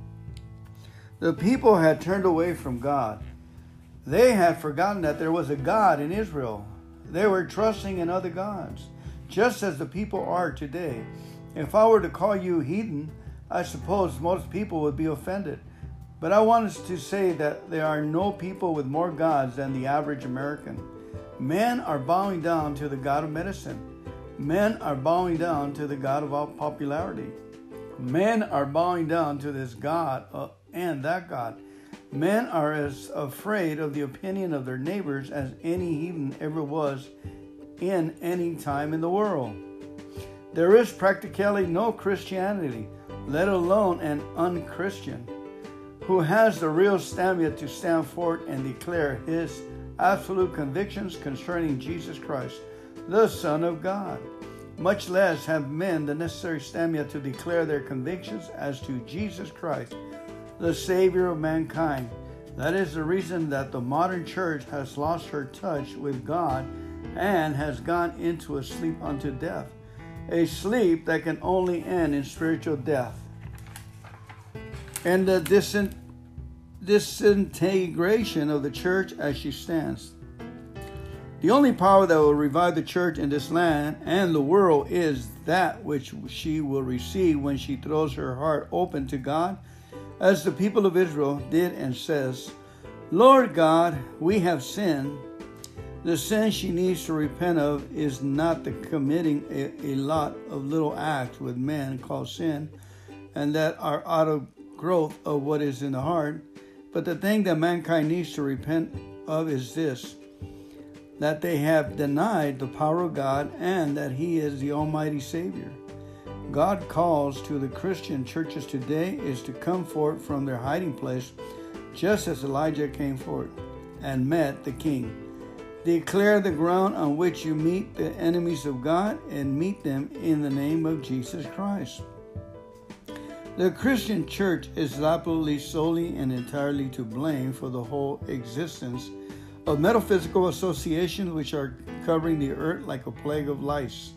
The people had turned away from God. They had forgotten that there was a God in Israel. They were trusting in other gods, just as the people are today. If I were to call you heathen, I suppose most people would be offended. But I want us to say that there are no people with more gods than the average American. Men are bowing down to the God of medicine. Men are bowing down to the God of popularity. Men are bowing down to this God uh, and that God. Men are as afraid of the opinion of their neighbors as any heathen ever was in any time in the world. There is practically no Christianity, let alone an unchristian, who has the real stamina to stand forth and declare his absolute convictions concerning Jesus Christ, the Son of God. Much less have men the necessary stamina to declare their convictions as to Jesus Christ, the Savior of mankind. That is the reason that the modern church has lost her touch with God and has gone into a sleep unto death, a sleep that can only end in spiritual death. And the disint- disintegration of the church as she stands. The only power that will revive the church in this land and the world is that which she will receive when she throws her heart open to God as the people of Israel did and says, Lord God, we have sinned. The sin she needs to repent of is not the committing a, a lot of little acts with men called sin and that are out of growth of what is in the heart, but the thing that mankind needs to repent of is this that they have denied the power of God and that He is the Almighty Savior. God calls to the Christian churches today is to come forth from their hiding place, just as Elijah came forth and met the king. Declare the ground on which you meet the enemies of God and meet them in the name of Jesus Christ. The Christian church is absolutely solely and entirely to blame for the whole existence of metaphysical associations which are covering the earth like a plague of lice.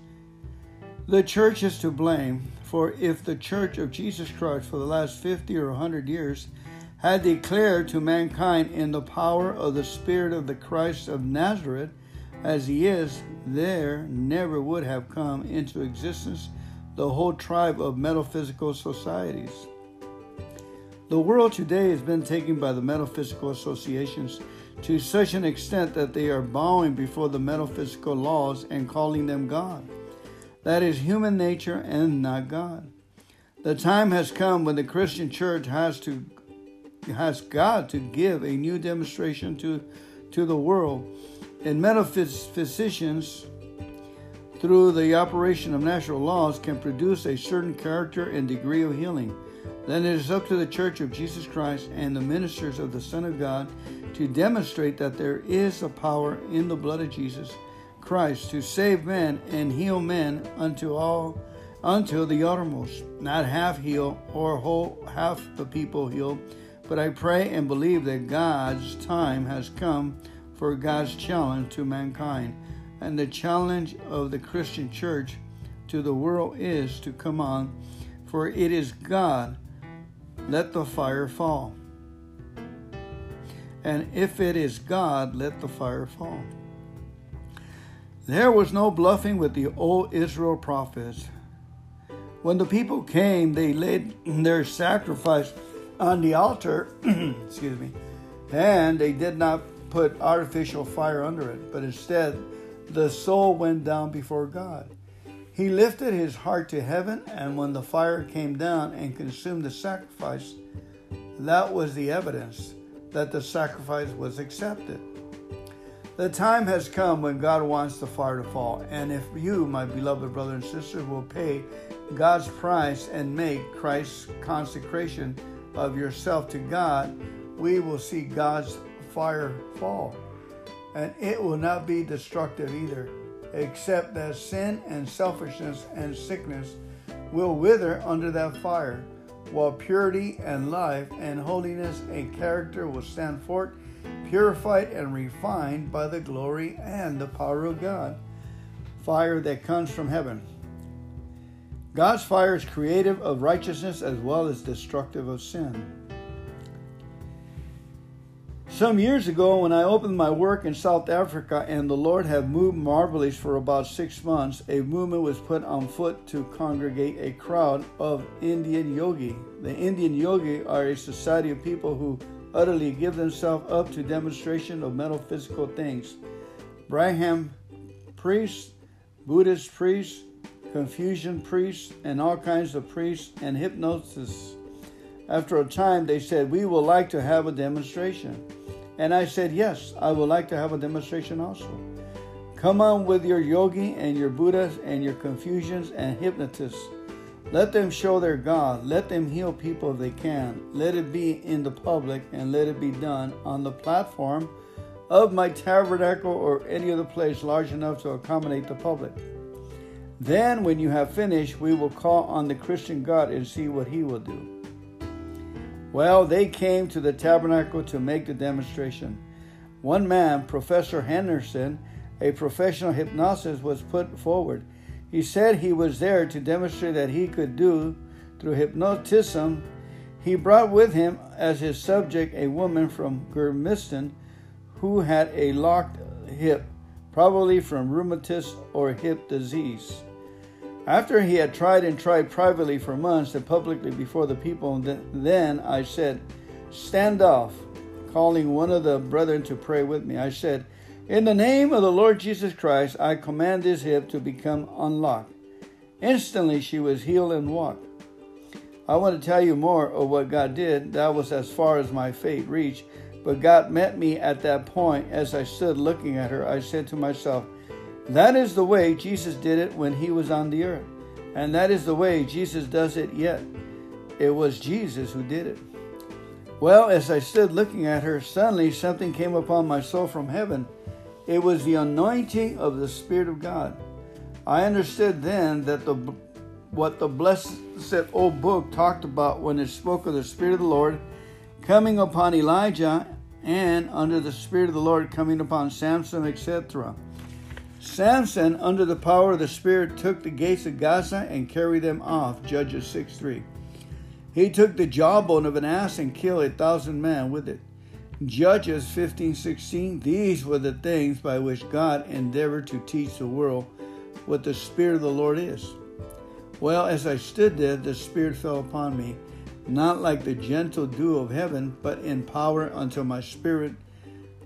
The church is to blame, for if the church of Jesus Christ for the last 50 or 100 years had declared to mankind in the power of the Spirit of the Christ of Nazareth as he is, there never would have come into existence the whole tribe of metaphysical societies. The world today has been taken by the metaphysical associations to such an extent that they are bowing before the metaphysical laws and calling them God. That is human nature and not God. The time has come when the Christian church has to has God to give a new demonstration to, to the world. And metaphysicians, through the operation of natural laws, can produce a certain character and degree of healing. Then it is up to the Church of Jesus Christ and the ministers of the Son of God to demonstrate that there is a power in the blood of Jesus Christ to save men and heal men unto all unto the uttermost, not half heal or whole half the people heal, but I pray and believe that God's time has come for God's challenge to mankind. And the challenge of the Christian church to the world is to come on, for it is God, let the fire fall. And if it is God, let the fire fall. There was no bluffing with the old Israel prophets. When the people came, they laid their sacrifice on the altar, excuse me, and they did not put artificial fire under it, but instead the soul went down before God. He lifted his heart to heaven, and when the fire came down and consumed the sacrifice, that was the evidence that the sacrifice was accepted. The time has come when God wants the fire to fall, and if you, my beloved brother and sister, will pay God's price and make Christ's consecration of yourself to God, we will see God's fire fall. And it will not be destructive either, except that sin and selfishness and sickness will wither under that fire while purity and life and holiness and character will stand forth, purified and refined by the glory and the power of God. Fire that comes from heaven. God's fire is creative of righteousness as well as destructive of sin. Some years ago, when I opened my work in South Africa and the Lord had moved marvelously for about six months, a movement was put on foot to congregate a crowd of Indian yogi. The Indian yogi are a society of people who utterly give themselves up to demonstration of metaphysical things. Brahman priests, Buddhist priests, Confucian priests, and all kinds of priests and hypnosis. After a time, they said, We would like to have a demonstration. And I said, Yes, I would like to have a demonstration also. Come on with your yogi and your Buddhas and your Confucians and hypnotists. Let them show their God. Let them heal people if they can. Let it be in the public and let it be done on the platform of my tabernacle or any other place large enough to accommodate the public. Then, when you have finished, we will call on the Christian God and see what he will do. Well, they came to the tabernacle to make the demonstration. One man, Professor Henderson, a professional hypnotist was put forward. He said he was there to demonstrate that he could do through hypnotism. He brought with him as his subject a woman from Germiston who had a locked hip, probably from rheumatism or hip disease. After he had tried and tried privately for months and publicly before the people, then I said, Stand off, calling one of the brethren to pray with me. I said, in the name of the Lord Jesus Christ, I command this hip to become unlocked. Instantly she was healed and walked. I want to tell you more of what God did. That was as far as my faith reached. But God met me at that point as I stood looking at her. I said to myself, That is the way Jesus did it when he was on the earth. And that is the way Jesus does it yet. It was Jesus who did it. Well, as I stood looking at her, suddenly something came upon my soul from heaven. It was the anointing of the Spirit of God. I understood then that the what the blessed old book talked about when it spoke of the Spirit of the Lord coming upon Elijah and under the Spirit of the Lord coming upon Samson, etc. Samson, under the power of the Spirit, took the gates of Gaza and carried them off. Judges 6 3. He took the jawbone of an ass and killed a thousand men with it. Judges 15:16 These were the things by which God endeavored to teach the world what the spirit of the Lord is. Well, as I stood there, the spirit fell upon me, not like the gentle dew of heaven, but in power until my spirit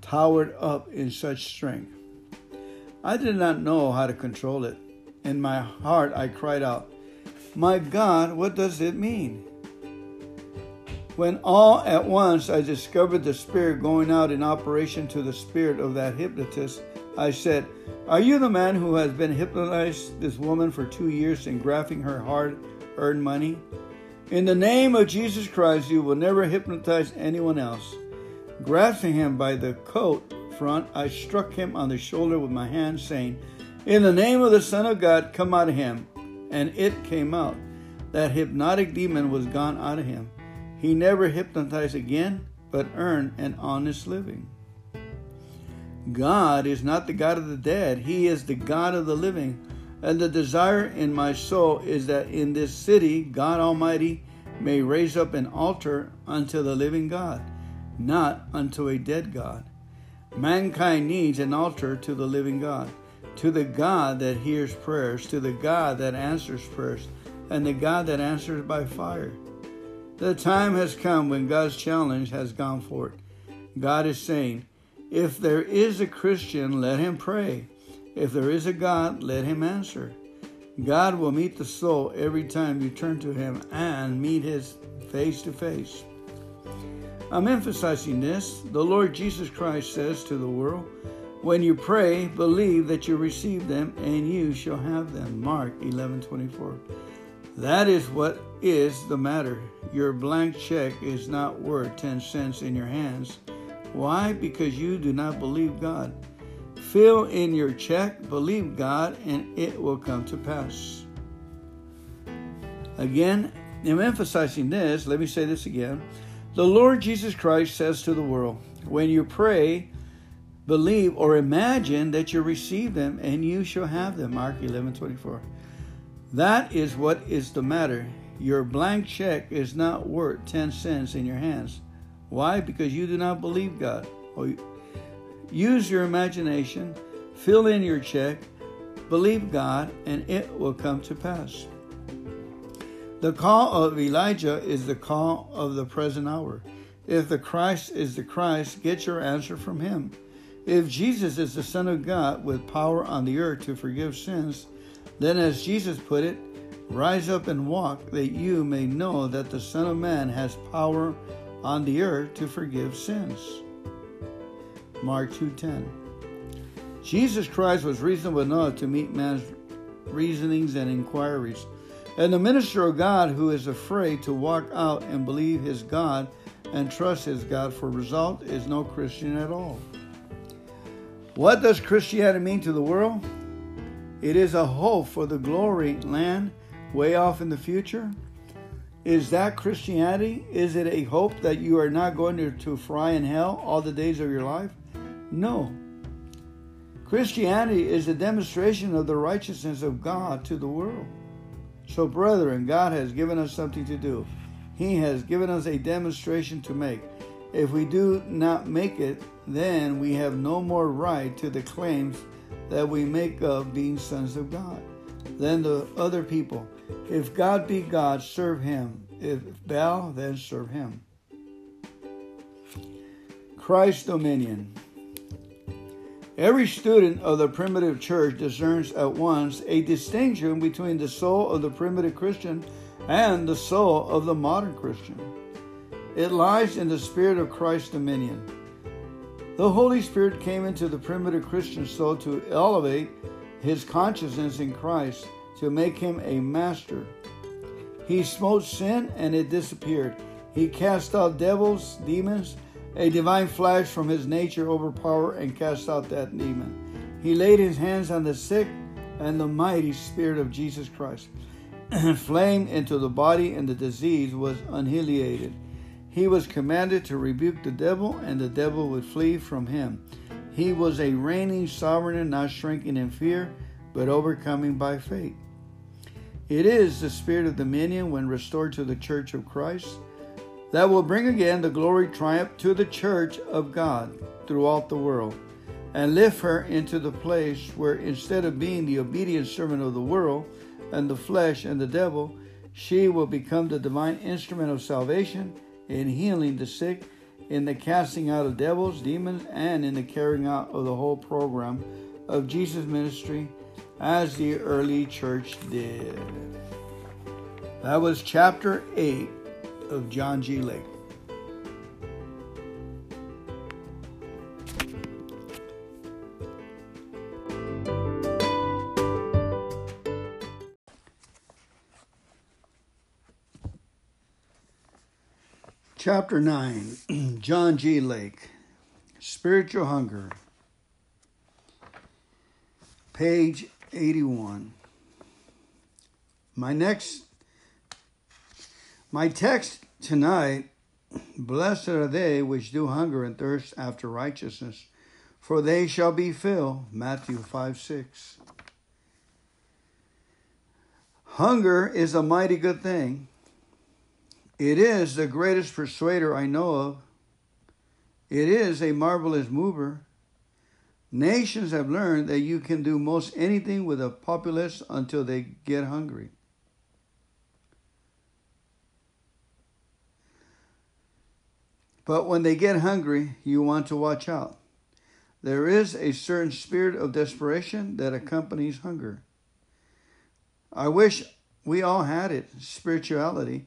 towered up in such strength. I did not know how to control it. In my heart, I cried out, My God, what does it mean? When all at once I discovered the spirit going out in operation to the spirit of that hypnotist, I said, Are you the man who has been hypnotized this woman for two years and grafting her hard earned money? In the name of Jesus Christ, you will never hypnotize anyone else. Grasping him by the coat front, I struck him on the shoulder with my hand, saying, In the name of the Son of God, come out of him. And it came out. That hypnotic demon was gone out of him. He never hypnotized again, but earned an honest living. God is not the God of the dead, He is the God of the living. And the desire in my soul is that in this city, God Almighty may raise up an altar unto the living God, not unto a dead God. Mankind needs an altar to the living God, to the God that hears prayers, to the God that answers prayers, and the God that answers by fire. The time has come when God's challenge has gone forth. God is saying, if there is a Christian, let him pray. If there is a God, let him answer. God will meet the soul every time you turn to him and meet his face to face. I'm emphasizing this. The Lord Jesus Christ says to the world, when you pray, believe that you receive them and you shall have them. Mark 11 24. That is what is the matter. Your blank check is not worth 10 cents in your hands. Why? Because you do not believe God. Fill in your check, believe God, and it will come to pass. Again, I'm emphasizing this. Let me say this again. The Lord Jesus Christ says to the world, when you pray, believe or imagine that you receive them and you shall have them. Mark 11 24. That is what is the matter. Your blank check is not worth 10 cents in your hands. Why? Because you do not believe God. Use your imagination, fill in your check, believe God, and it will come to pass. The call of Elijah is the call of the present hour. If the Christ is the Christ, get your answer from him. If Jesus is the Son of God with power on the earth to forgive sins, Then, as Jesus put it, rise up and walk, that you may know that the Son of Man has power on the earth to forgive sins. Mark 2:10. Jesus Christ was reasonable enough to meet man's reasonings and inquiries. And the minister of God who is afraid to walk out and believe his God and trust his God for result is no Christian at all. What does Christianity mean to the world? It is a hope for the glory land way off in the future. Is that Christianity? Is it a hope that you are not going to, fry in hell all the days of your life? No. Christianity is a demonstration of the righteousness of God to the world. So, brethren, God has given us something to do. He has given us a demonstration to make. If we do not make it, then we have no more right to the claims that we make of being sons of God than the other people. If God be God, serve him. If Baal, then serve him. Christ's dominion. Every student of the primitive church discerns at once a distinction between the soul of the primitive Christian and the soul of the modern Christian. It lies in the spirit of Christ's dominion. The Holy Spirit came into the primitive Christian soul to elevate his consciousness in Christ, to make him a master. He smote sin and it disappeared. He cast out devils, demons, a divine flash from his nature overpowered and cast out that demon. He laid his hands on the sick, and the mighty Spirit of Jesus Christ flamed into the body, and the disease was annihilated. He was commanded to rebuke the devil, and the devil would flee from him. He was a reigning sovereign, and not shrinking in fear, but overcoming by faith. It is the spirit of dominion when restored to the church of Christ that will bring again the glory triumph to the church of God throughout the world and lift her into the place where instead of being the obedient servant of the world and the flesh and the devil, she will become the divine instrument of salvation in healing the sick, in the casting out of devils, demons, and in the carrying out of the whole program of Jesus' ministry as the early church did. That was chapter 8 of John G. Lake. Chapter 9 John G. Lake Spiritual Hunger. Page 81. My next my text tonight, blessed are they which do hunger and thirst after righteousness, for they shall be filled. Matthew 5 6. Hunger is a mighty good thing. It is the greatest persuader I know of. It is a marvelous mover. Nations have learned that you can do most anything with a populace until they get hungry. But when they get hungry, you want to watch out. There is a certain spirit of desperation that accompanies hunger. I wish we all had it, spirituality.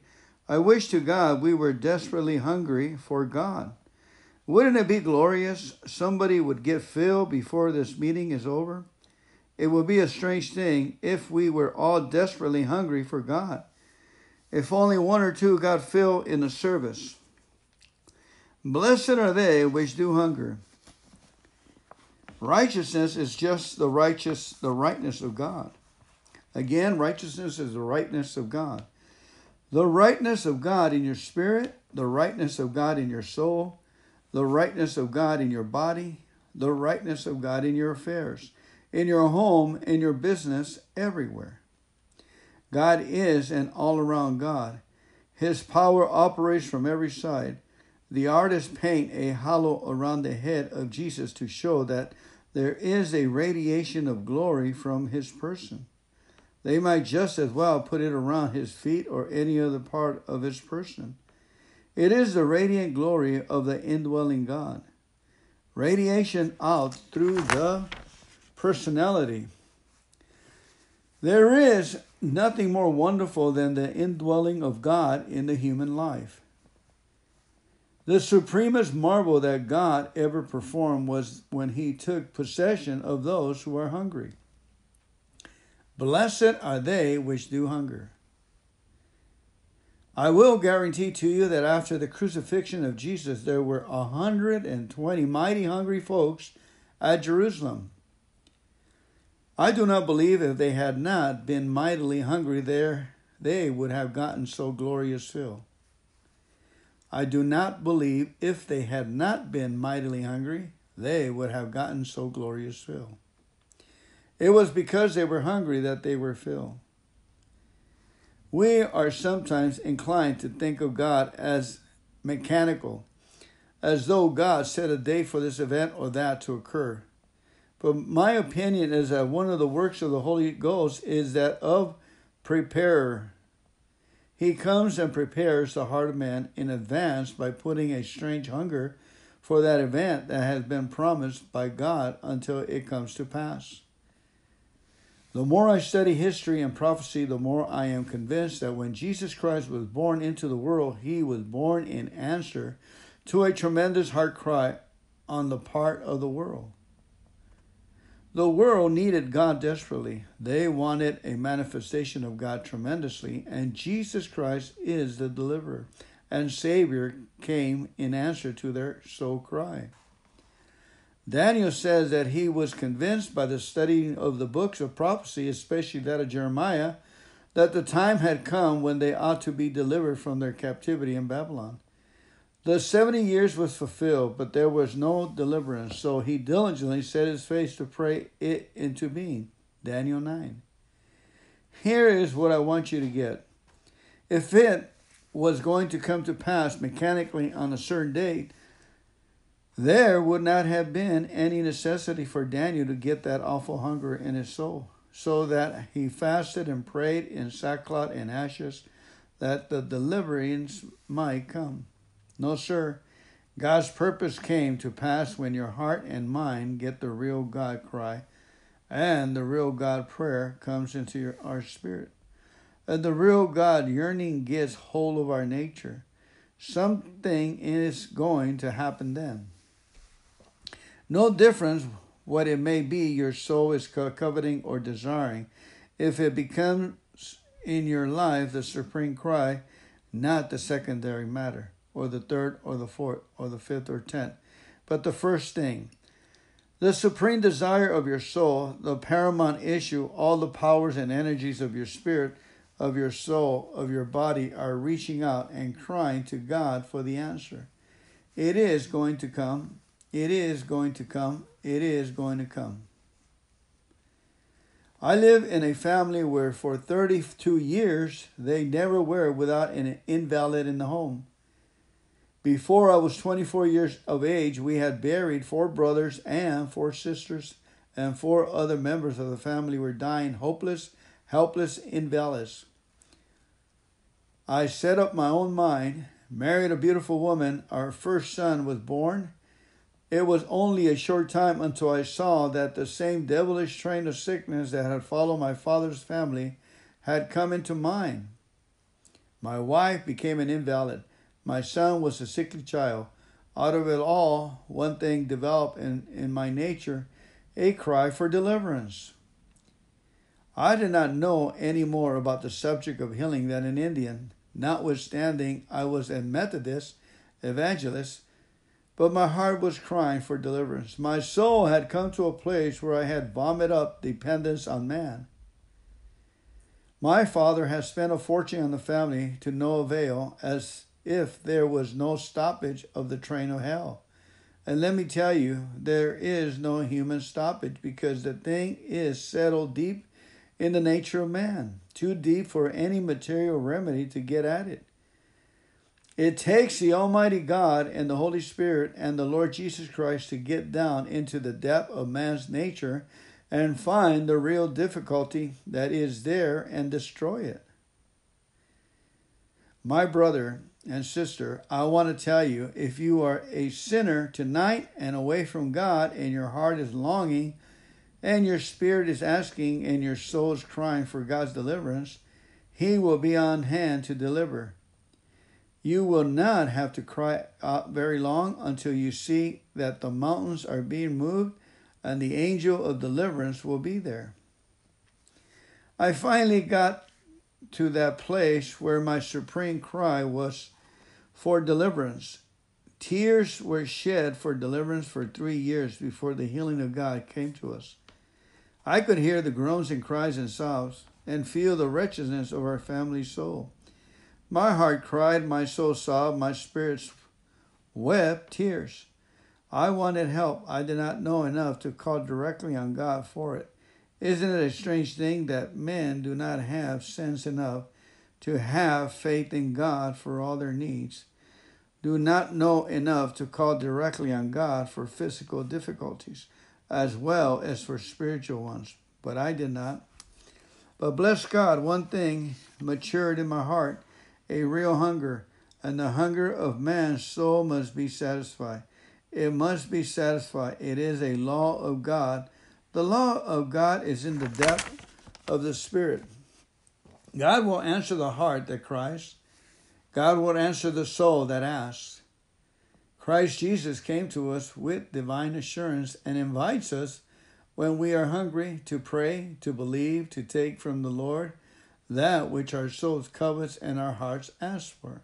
I wish to God we were desperately hungry for God. Wouldn't it be glorious? Somebody would get filled before this meeting is over. It would be a strange thing if we were all desperately hungry for God. If only one or two got filled in the service. Blessed are they which do hunger. Righteousness is just the righteous, the rightness of God. Again, righteousness is the rightness of God. The rightness of God in your spirit, the rightness of God in your soul, the rightness of God in your body, the rightness of God in your affairs, in your home, in your business, everywhere. God is an all around God. His power operates from every side. The artists paint a halo around the head of Jesus to show that there is a radiation of glory from his person. They might just as well put it around his feet or any other part of his person. It is the radiant glory of the indwelling God. Radiation out through the personality. There is nothing more wonderful than the indwelling of God in the human life. The supremest marvel that God ever performed was when he took possession of those who are hungry. Blessed are they which do hunger. I will guarantee to you that after the crucifixion of Jesus, there were a 120 mighty hungry folks at Jerusalem. I do not believe if they had not been mightily hungry there, they would have gotten so glorious fill. I do not believe if they had not been mightily hungry, they would have gotten so glorious fill. It was because they were hungry that they were filled. We are sometimes inclined to think of God as mechanical, as though God set a day for this event or that to occur. But my opinion is that one of the works of the Holy Ghost is that of preparer. He comes and prepares the heart of man in advance by putting a strange hunger for that event that has been promised by God until it comes to pass. The more I study history and prophecy, the more I am convinced that when Jesus Christ was born into the world, he was born in answer to a tremendous heart cry on the part of the world. The world needed God desperately. They wanted a manifestation of God tremendously, and Jesus Christ is the deliverer and Savior came in answer to their soul cry. Daniel says that he was convinced by the study of the books of prophecy, especially that of Jeremiah, that the time had come when they ought to be delivered from their captivity in Babylon. The seventy years was fulfilled, but there was no deliverance. So he diligently set his face to pray it into being. Daniel 9. Here is what I want you to get. If it was going to come to pass mechanically on a certain date, there would not have been any necessity for Daniel to get that awful hunger in his soul, so that he fasted and prayed in sackcloth and ashes that the deliverance might come. No, sir. God's purpose came to pass when your heart and mind get the real God cry and the real God prayer comes into your, our spirit. And the real God yearning gets hold of our nature. Something is going to happen then. No difference what it may be your soul is coveting or desiring. If it becomes in your life the supreme cry, not the secondary matter or the third or the fourth or the fifth or tenth. But the first thing, the supreme desire of your soul, the paramount issue, all the powers and energies of your spirit, of your soul, of your body are reaching out and crying to God for the answer. It is going to come. It is going to come. It is going to come. I live in a family where for 32 years they never were without an invalid in the home. Before I was 24 years of age, we had buried four brothers and four sisters, and four other members of the family were dying hopeless, helpless invalids. I set up my own mind, married a beautiful woman. Our first son was born. It was only a short time until I saw that the same devilish train of sickness that had followed my father's family had come into mine. My wife became an invalid. My son was a sickly child. Out of it all, one thing developed in, in my nature a cry for deliverance. I did not know any more about the subject of healing than an Indian, notwithstanding I was a Methodist evangelist, but my heart was crying for deliverance. My soul had come to a place where I had vomited up dependence on man. My father had spent a fortune on the family to no avail, as if there was no stoppage of the train of hell. And let me tell you, there is no human stoppage because the thing is settled deep in the nature of man, too deep for any material remedy to get at it. It takes the Almighty God and the Holy Spirit and the Lord Jesus Christ to get down into the depth of man's nature and find the real difficulty that is there and destroy it. My brother, and sister, I want to tell you if you are a sinner tonight and away from God and your heart is longing, and your spirit is asking and your soul is crying for God's deliverance, He will be on hand to deliver. You will not have to cry out very long until you see that the mountains are being moved and the angel of deliverance will be there. I finally got to that place where my supreme cry was for deliverance. Tears were shed for deliverance for three years before the healing of God came to us. I could hear the groans and cries and sobs and feel the wretchedness of our family soul. My heart cried, my soul sobbed, my spirits wept tears. I wanted help. I did not know enough to call directly on God for it. Isn't it a strange thing that men do not have sense enough to have faith in God for all their needs? Do not know enough to call directly on God for physical difficulties as well as for spiritual ones. But I did not. But bless God, one thing matured in my heart a real hunger, and the hunger of man's soul must be satisfied. It must be satisfied. It is a law of God. The law of God is in the depth of the Spirit. God will answer the heart that cries. God will answer the soul that asks. Christ Jesus came to us with divine assurance and invites us when we are hungry to pray, to believe, to take from the Lord that which our souls covets and our hearts ask for.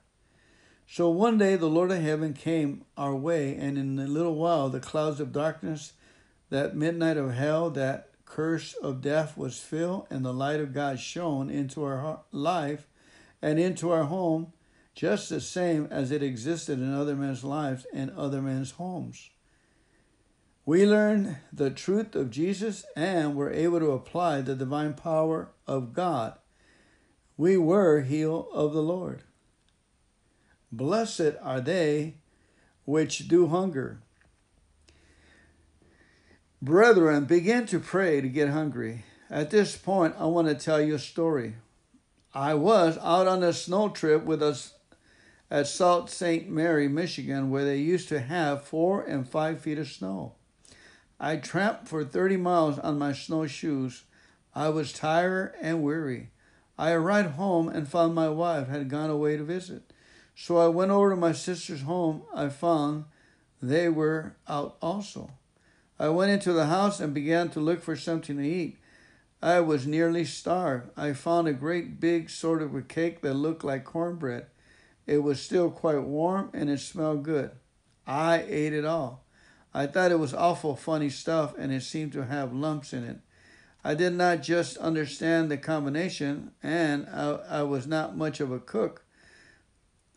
So one day the Lord of heaven came our way, and in a little while the clouds of darkness, that midnight of hell, that curse of death was filled, and the light of God shone into our life and into our home, just the same as it existed in other men's lives and other men's homes. We learned the truth of Jesus and were able to apply the divine power of God we were healed of the Lord. Blessed are they which do hunger. Brethren, begin to pray to get hungry. At this point, I want to tell you a story. I was out on a snow trip with us at Sault Ste. Marie, Michigan, where they used to have four and five feet of snow. I tramped for 30 miles on my snowshoes. I was tired and weary. I arrived home and found my wife had gone away to visit. So I went over to my sister's home. I found they were out also. I went into the house and began to look for something to eat. I was nearly starved. I found a great big sort of a cake that looked like cornbread. It was still quite warm and it smelled good. I ate it all. I thought it was awful funny stuff and it seemed to have lumps in it. I did not just understand the combination, and I, I, was not much of a cook.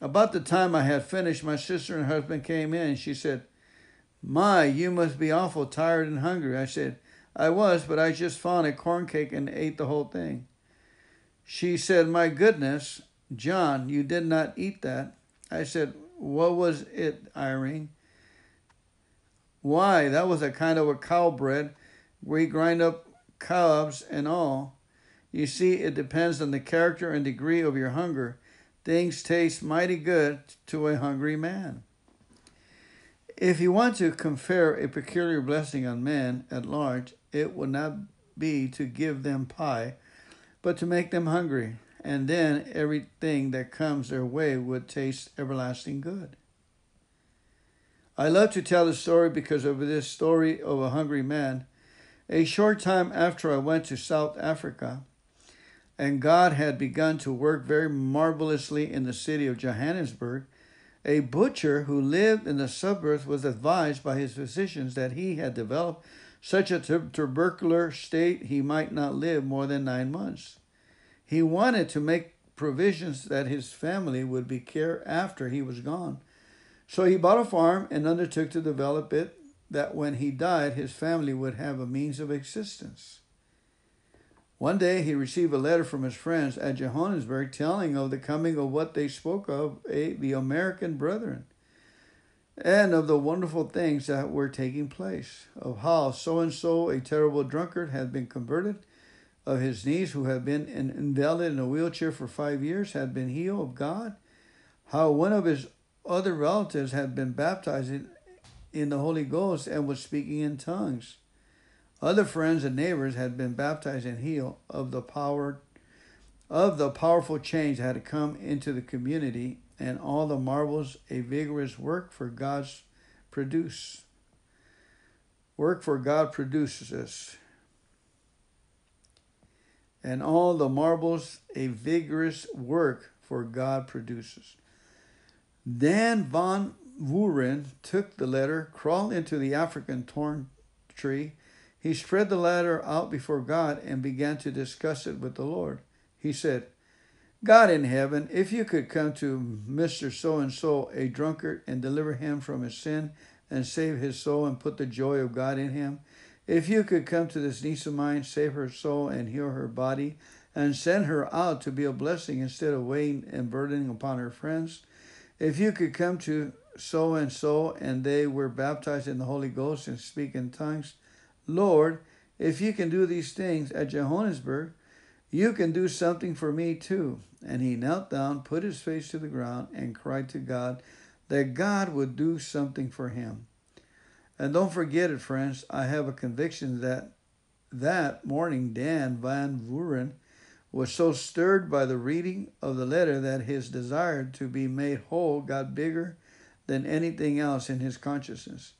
About the time I had finished, my sister and husband came in, she said, My, you must be awful tired and hungry. I said, I was, but I just found a corn cake and ate the whole thing. She said, My goodness, John, you did not eat that. I said, What was it, Irene? Why, that was a kind of a cow bread. We grind up cobs, and all. You see, it depends on the character and degree of your hunger. Things taste mighty good to a hungry man. If you want to confer a peculiar blessing on men at large, it would not be to give them pie, but to make them hungry, and then everything that comes their way would taste everlasting good. I love to tell the story because of this story of a hungry man a short time after I went to South Africa, and God had begun to work very marvelously in the city of Johannesburg, a butcher who lived in the suburbs was advised by his physicians that he had developed such a tubercular state he might not live more than nine months. He wanted to make provisions that his family would be cared after he was gone. So he bought a farm and undertook to develop it that when he died, his family would have a means of existence. One day he received a letter from his friends at Johannesburg telling of the coming of what they spoke of, a, the American brethren, and of the wonderful things that were taking place, of how so and so, a terrible drunkard, had been converted, of his niece who had been invalid in a wheelchair for five years had been healed of God, how one of his other relatives had been baptized in the Holy Ghost and was speaking in tongues. Other friends and neighbors had been baptized and healed of the power of the powerful change that had come into the community and all the marvels a vigorous work for God's produce. Work for God produces And all the marvels a vigorous work for God produces. Dan von Vuren took the letter, crawled into the African thorn tree. He spread the ladder out before God and began to discuss it with the Lord. He said, God in heaven, if you could come to Mr. So and so, a drunkard, and deliver him from his sin and save his soul and put the joy of God in him, if you could come to this niece of mine, save her soul and heal her body, and send her out to be a blessing instead of weighing and burdening upon her friends, if you could come to so and so and they were baptized in the Holy Ghost and speak in tongues, Lord, if you can do these things at Johannesburg, you can do something for me too. And he knelt down, put his face to the ground, and cried to God that God would do something for him. And don't forget it, friends, I have a conviction that that morning Dan Van Vuren was so stirred by the reading of the letter that his desire to be made whole got bigger than anything else in his consciousness.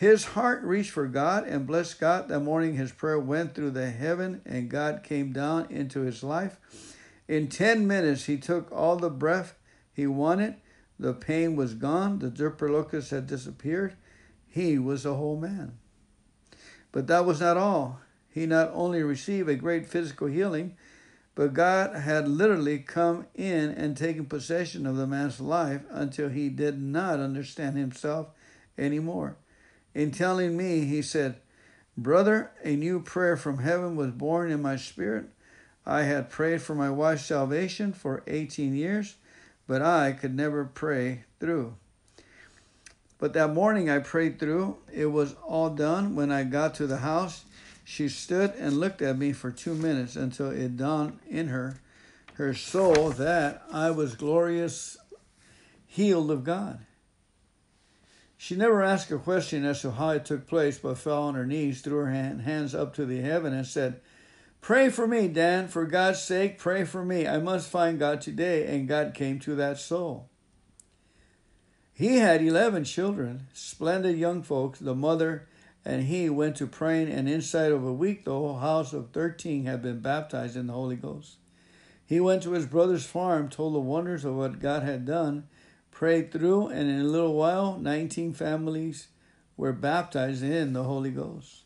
His heart reached for God and blessed God. That morning, his prayer went through the heaven and God came down into his life. In 10 minutes, he took all the breath he wanted. The pain was gone. The tuberculosis had disappeared. He was a whole man. But that was not all. He not only received a great physical healing, but God had literally come in and taken possession of the man's life until he did not understand himself anymore. In telling me, he said, Brother, a new prayer from heaven was born in my spirit. I had prayed for my wife's salvation for 18 years, but I could never pray through. But that morning I prayed through. It was all done. When I got to the house, she stood and looked at me for two minutes until it dawned in her, her soul, that I was glorious, healed of God. She never asked a question as to how it took place, but fell on her knees, threw her hand, hands up to the heaven, and said, Pray for me, Dan. For God's sake, pray for me. I must find God today. And God came to that soul. He had 11 children, splendid young folks. The mother and he went to praying, and inside of a week, the whole house of 13 had been baptized in the Holy Ghost. He went to his brother's farm, told the wonders of what God had done, prayed through, and in a little while, 19 families were baptized in the Holy Ghost.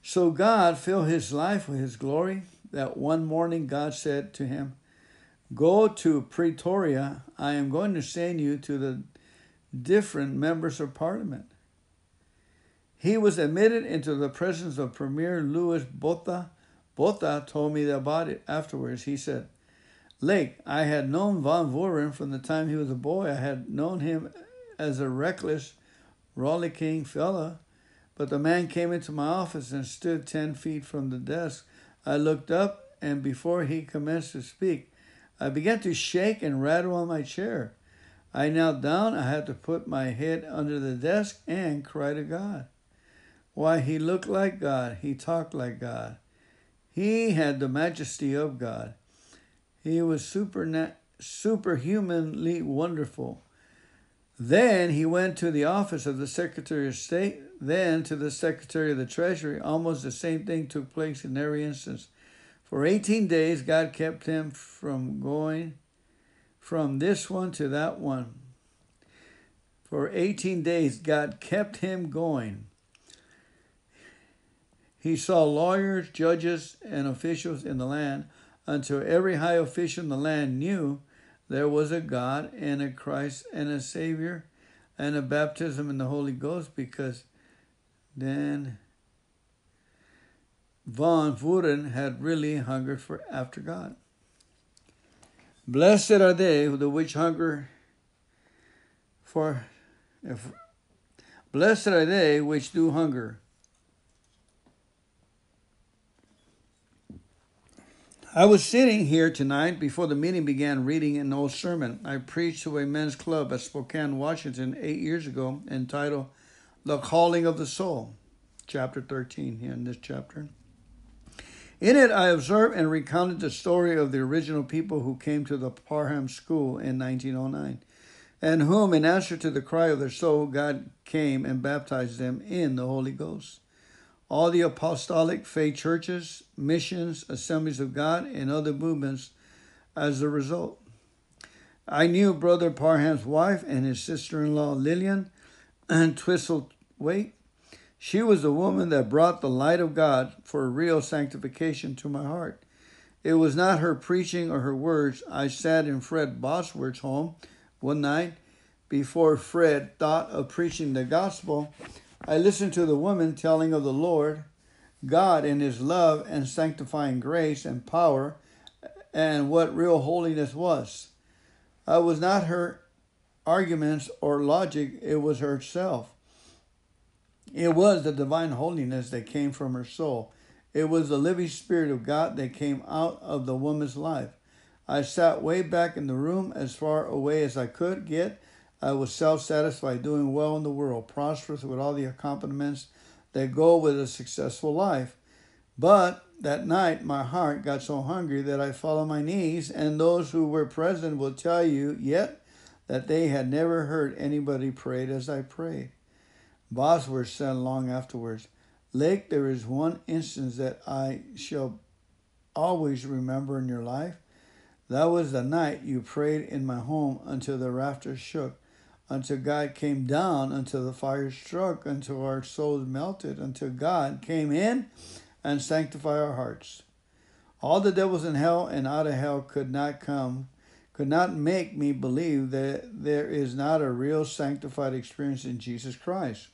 So God filled his life with his glory. That one morning, God said to him, Go to Pretoria. I am going to send you to the different members of parliament. He was admitted into the presence of Premier Louis Botha. Botha told me about it afterwards. He said, Lake, I had known Von Vuren from the time he was a boy. I had known him as a reckless, rollicking fellow. But the man came into my office and stood 10 feet from the desk. I looked up, and before he commenced to speak, I began to shake and rattle on my chair. I knelt down. I had to put my head under the desk and cry to God. Why, he looked like God. He talked like God. He had the majesty of God. He was superna- superhumanly wonderful. Then he went to the office of the Secretary of State, then to the Secretary of the Treasury. Almost the same thing took place in every instance. For 18 days, God kept him from going from this one to that one. For 18 days, God kept him going. He saw lawyers, judges, and officials in the land until every high official in the land knew there was a God and a Christ and a Savior and a baptism in the Holy Ghost because then Von Vuren had really hungered for after God. Blessed are they the which hunger for if, blessed are they which do hunger I was sitting here tonight before the meeting began reading an old sermon I preached to a men's club at Spokane, Washington, eight years ago, entitled The Calling of the Soul. chapter 13 here in this chapter. In it, I observed and recounted the story of the original people who came to the Parham School in 1909, and whom, in answer to the cry of their soul, God came and baptized them in the Holy Ghost. All the apostolic faith churches, missions, assemblies of God, and other movements as a result. I knew Brother Parham's wife and his sister in law Lillian and Thistlethwaite. She was the woman that brought the light of God for real sanctification to my heart. It was not her preaching or her words. I sat in Fred Bosworth's home one night before Fred thought of preaching the gospel. I listened to the woman telling of the Lord, God in his love and sanctifying grace and power, and what real holiness was. Uh, was not her arguments or logic, it was herself. It was the divine holiness that came from her soul. It was the living spirit of God that came out of the woman's life. I sat way back in the room as far away as I could get. I was self satisfied, doing well in the world, prosperous with all the accompaniments that go with a successful life. But that night my heart got so hungry that I fell on my knees, and those who were present will tell you yet that they had never heard anybody pray as I prayed. Bosworth said long afterwards, Lake, there is one instance that I shall always remember in your life. That was the night you prayed in my home until the rafters shook, until God came down, until the fire struck, until our souls melted, until God came in and sanctify our hearts. All the devils in hell and out of hell could not come, could not make me believe that there is not a real sanctified experience in Jesus Christ.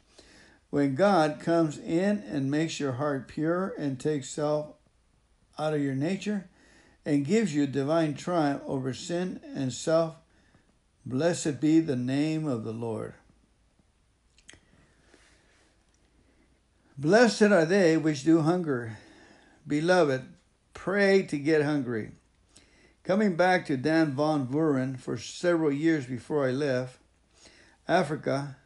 When God comes in and makes your heart pure and takes self out of your nature and gives you divine triumph over sin and self, blessed be the name of the Lord. Blessed are they which do hunger. Beloved, pray to get hungry. Coming back to Dan von Vuren for several years before I left Africa,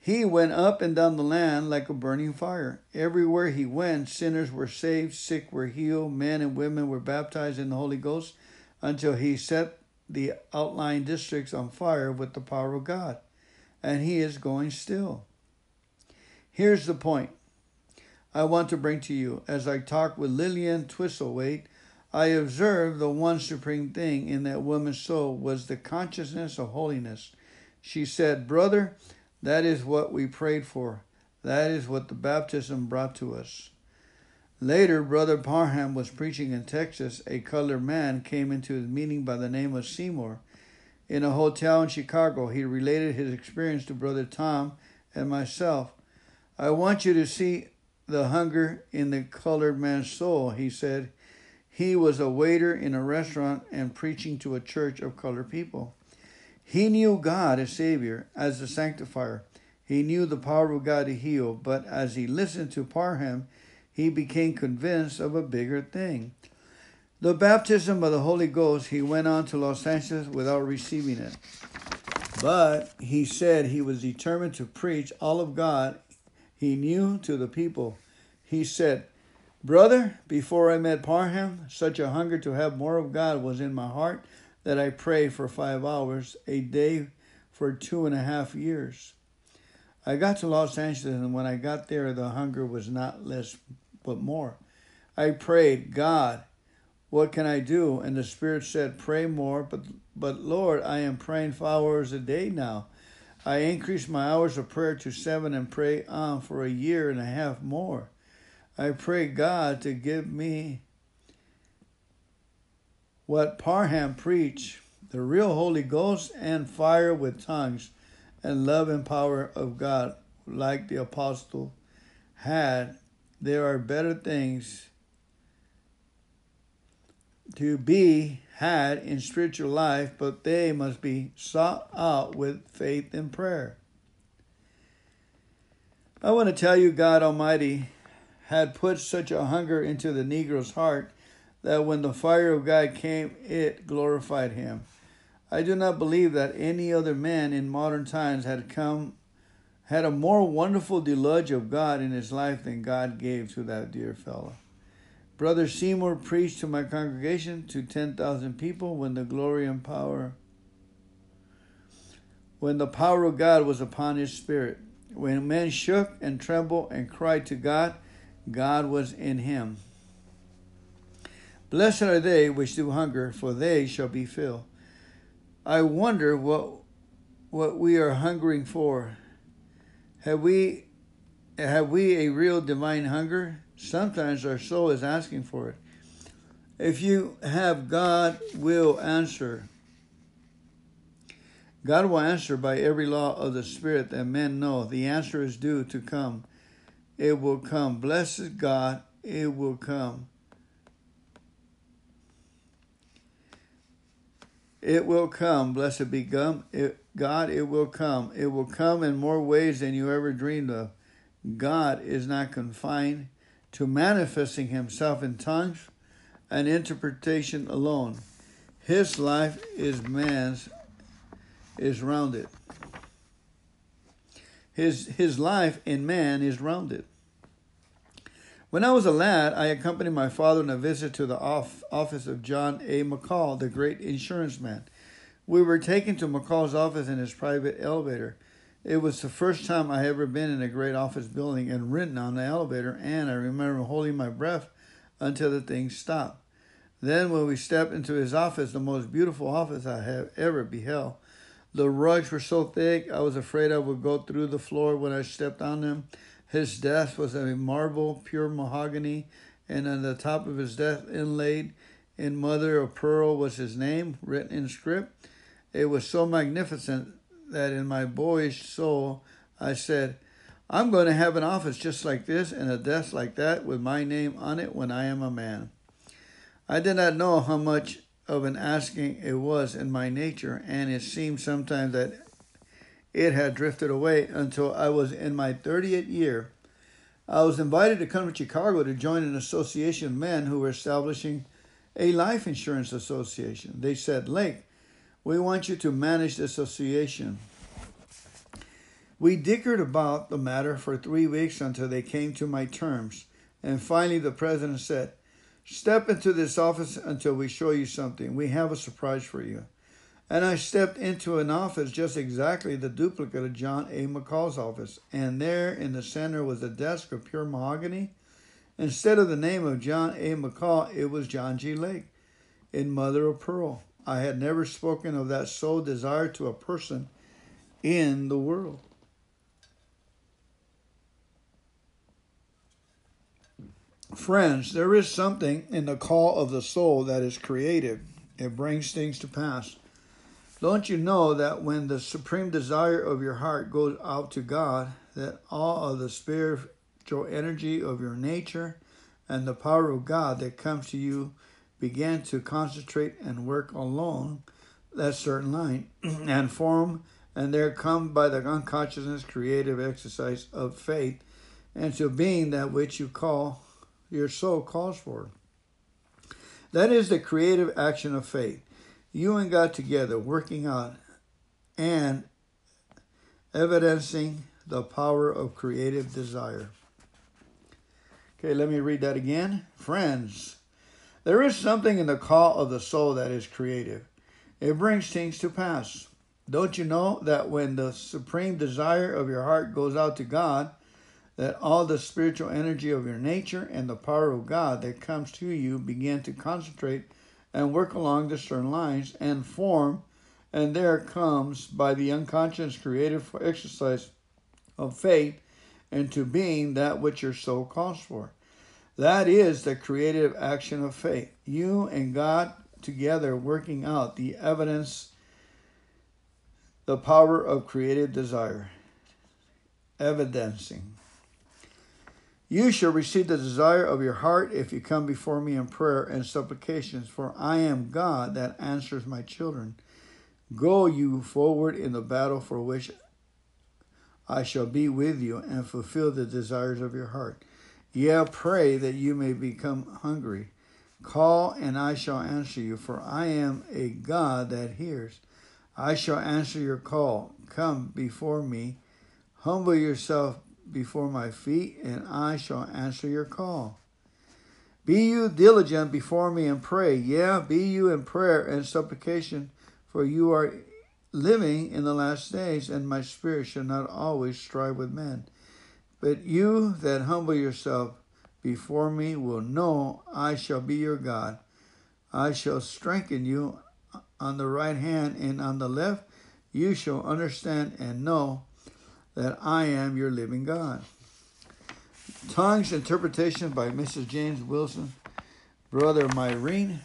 he went up and down the land like a burning fire. Everywhere he went, sinners were saved, sick were healed, men and women were baptized in the Holy Ghost until he set the outlying districts on fire with the power of God. And he is going still. Here's the point I want to bring to you. As I talked with Lillian Thistlethwaite, I observed the one supreme thing in that woman's soul was the consciousness of holiness. She said, Brother, that is what we prayed for. That is what the baptism brought to us. Later, Brother Parham was preaching in Texas. A colored man came into his meeting by the name of Seymour. In a hotel in Chicago, he related his experience to Brother Tom and myself. I want you to see the hunger in the colored man's soul, he said. He was a waiter in a restaurant and preaching to a church of colored people. He knew God as Savior, as the sanctifier. He knew the power of God to heal, but as he listened to Parham, he became convinced of a bigger thing. The baptism of the Holy Ghost, he went on to Los Angeles without receiving it. But he said he was determined to preach all of God he knew to the people. He said, Brother, before I met Parham, such a hunger to have more of God was in my heart that I prayed for five hours a day for two and a half years. I got to Los Angeles, and when I got there, the hunger was not less but more. I prayed, God, what can I do? And the Spirit said, Pray more, but but Lord, I am praying five hours a day now. I increased my hours of prayer to seven and pray on for a year and a half more. I pray God to give me what Parham preached the real Holy Ghost and fire with tongues and love and power of God, like the apostle had. There are better things to be had in spiritual life, but they must be sought out with faith and prayer. I want to tell you, God Almighty had put such a hunger into the Negro's heart that when the fire of God came, it glorified him. I do not believe that any other man in modern times had come had a more wonderful deluge of God in his life than God gave to that dear fellow. Brother Seymour preached to my congregation to 10,000 people when the glory and power when the power of God was upon his spirit. When men shook and trembled and cried to God, God was in him. Blessed are they which do hunger, for they shall be filled. I wonder what what we are hungering for. Have we have we a real divine hunger? Sometimes our soul is asking for it. If you have God will answer. God will answer by every law of the Spirit that men know. The answer is due to come. It will come. Blessed God, it will come. It will come. Blessed be God. It, will come. It will come in more ways than you ever dreamed of. God is not confined to manifesting himself in tongues and interpretation alone. His life is man's is rounded. His his life in man is rounded. When I was a lad, I accompanied my father on a visit to the off, office of John A. McCall, the great insurance man. We were taken to McCall's office in his private elevator. It was the first time I ever been in a great office building and ridden on the elevator, and I remember holding my breath until the thing stopped. Then, when we stepped into his office, the most beautiful office I have ever beheld, the rugs were so thick I was afraid I would go through the floor when I stepped on them. His desk was a marble, pure mahogany, and on the top of his desk, inlaid in mother of pearl, was his name written in script. It was so magnificent that in my boyish soul I said, I'm going to have an office just like this and a desk like that with my name on it when I am a man. I did not know how much of an asking it was in my nature, and it seemed sometimes that it had drifted away until I was in my 30th year. I was invited to come to Chicago to join an association of men who were establishing a life insurance association. They said, Lake, we want you to manage the association. We dickered about the matter for three weeks until they came to my terms. And finally, the president said, Step into this office until we show you something. We have a surprise for you. And I stepped into an office just exactly the duplicate of John A. McCall's office. And there in the center was a desk of pure mahogany. Instead of the name of John A. McCall, it was John G. Lake in Mother of Pearl. I had never spoken of that soul desire to a person in the world. Friends, there is something in the call of the soul that is creative. It brings things to pass. Don't you know that when the supreme desire of your heart goes out to God, that all of the spiritual energy of your nature and the power of God that comes to you began to concentrate and work along that certain line and form, and there come by the unconsciousness creative exercise of faith into being that which you call your soul calls for. That is the creative action of faith. You and God together working out and evidencing the power of creative desire. Okay, let me read that again. Friends, there is something in the call of the soul that is creative. It brings things to pass. Don't you know that when the supreme desire of your heart goes out to God, that all the spiritual energy of your nature and the power of God that comes to you begin to concentrate and work along the certain lines and form, and there comes by the unconscious creative exercise of faith into being that which your soul calls for. That is the creative action of faith. You and God together working out the evidence, the power of creative desire, evidencing. You shall receive the desire of your heart if you come before me in prayer and supplications, for I am God that answers my children. Go you forward in the battle for which I shall be with you and fulfill the desires of your heart. Yeah, pray that you may become hungry. Call, and I shall answer you, for I am a God that hears. I shall answer your call. Come before me Humble yourself before my feet, and I shall answer your call. Be you diligent before me and pray. Yeah, be you in prayer and supplication, for you are living in the last days, and my spirit shall not always strive with men. But you that humble yourself before me will know I shall be your God. I shall strengthen you on the right hand and on the left. You shall understand and know that I am your living God. Tongues interpretation by Mrs. James Wilson, brother Myrene.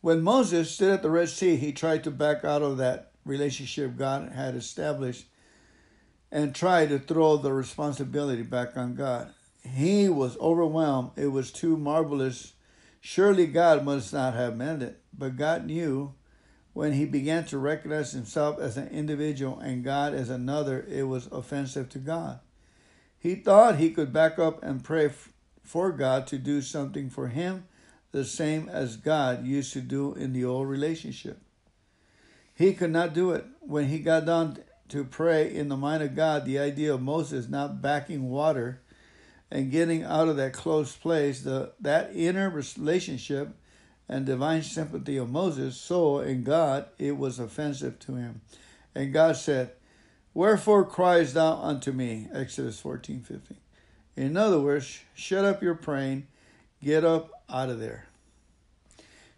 When Moses stood at the Red Sea, he tried to back out of that relationship God had established and tried to throw the responsibility back on God. He was overwhelmed. It was too marvelous. Surely God must not have meant it. But God knew when he began to recognize himself as an individual and God as another, it was offensive to God. He thought he could back up and pray for God to do something for him, the same as God used to do in the old relationship. He could not do it. When he got down to pray in the mind of God, the idea of Moses not backing water and getting out of that close place, the that inner relationship and divine sympathy of Moses saw in God it was offensive to him. And God said, Wherefore cries thou unto me? Exodus 14 15. In other words, shut up your praying, get up out of there.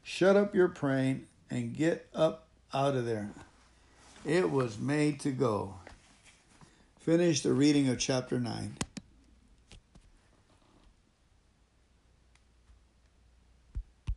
Shut up your praying and get up out of there. It was made to go. Finish the reading of chapter 9.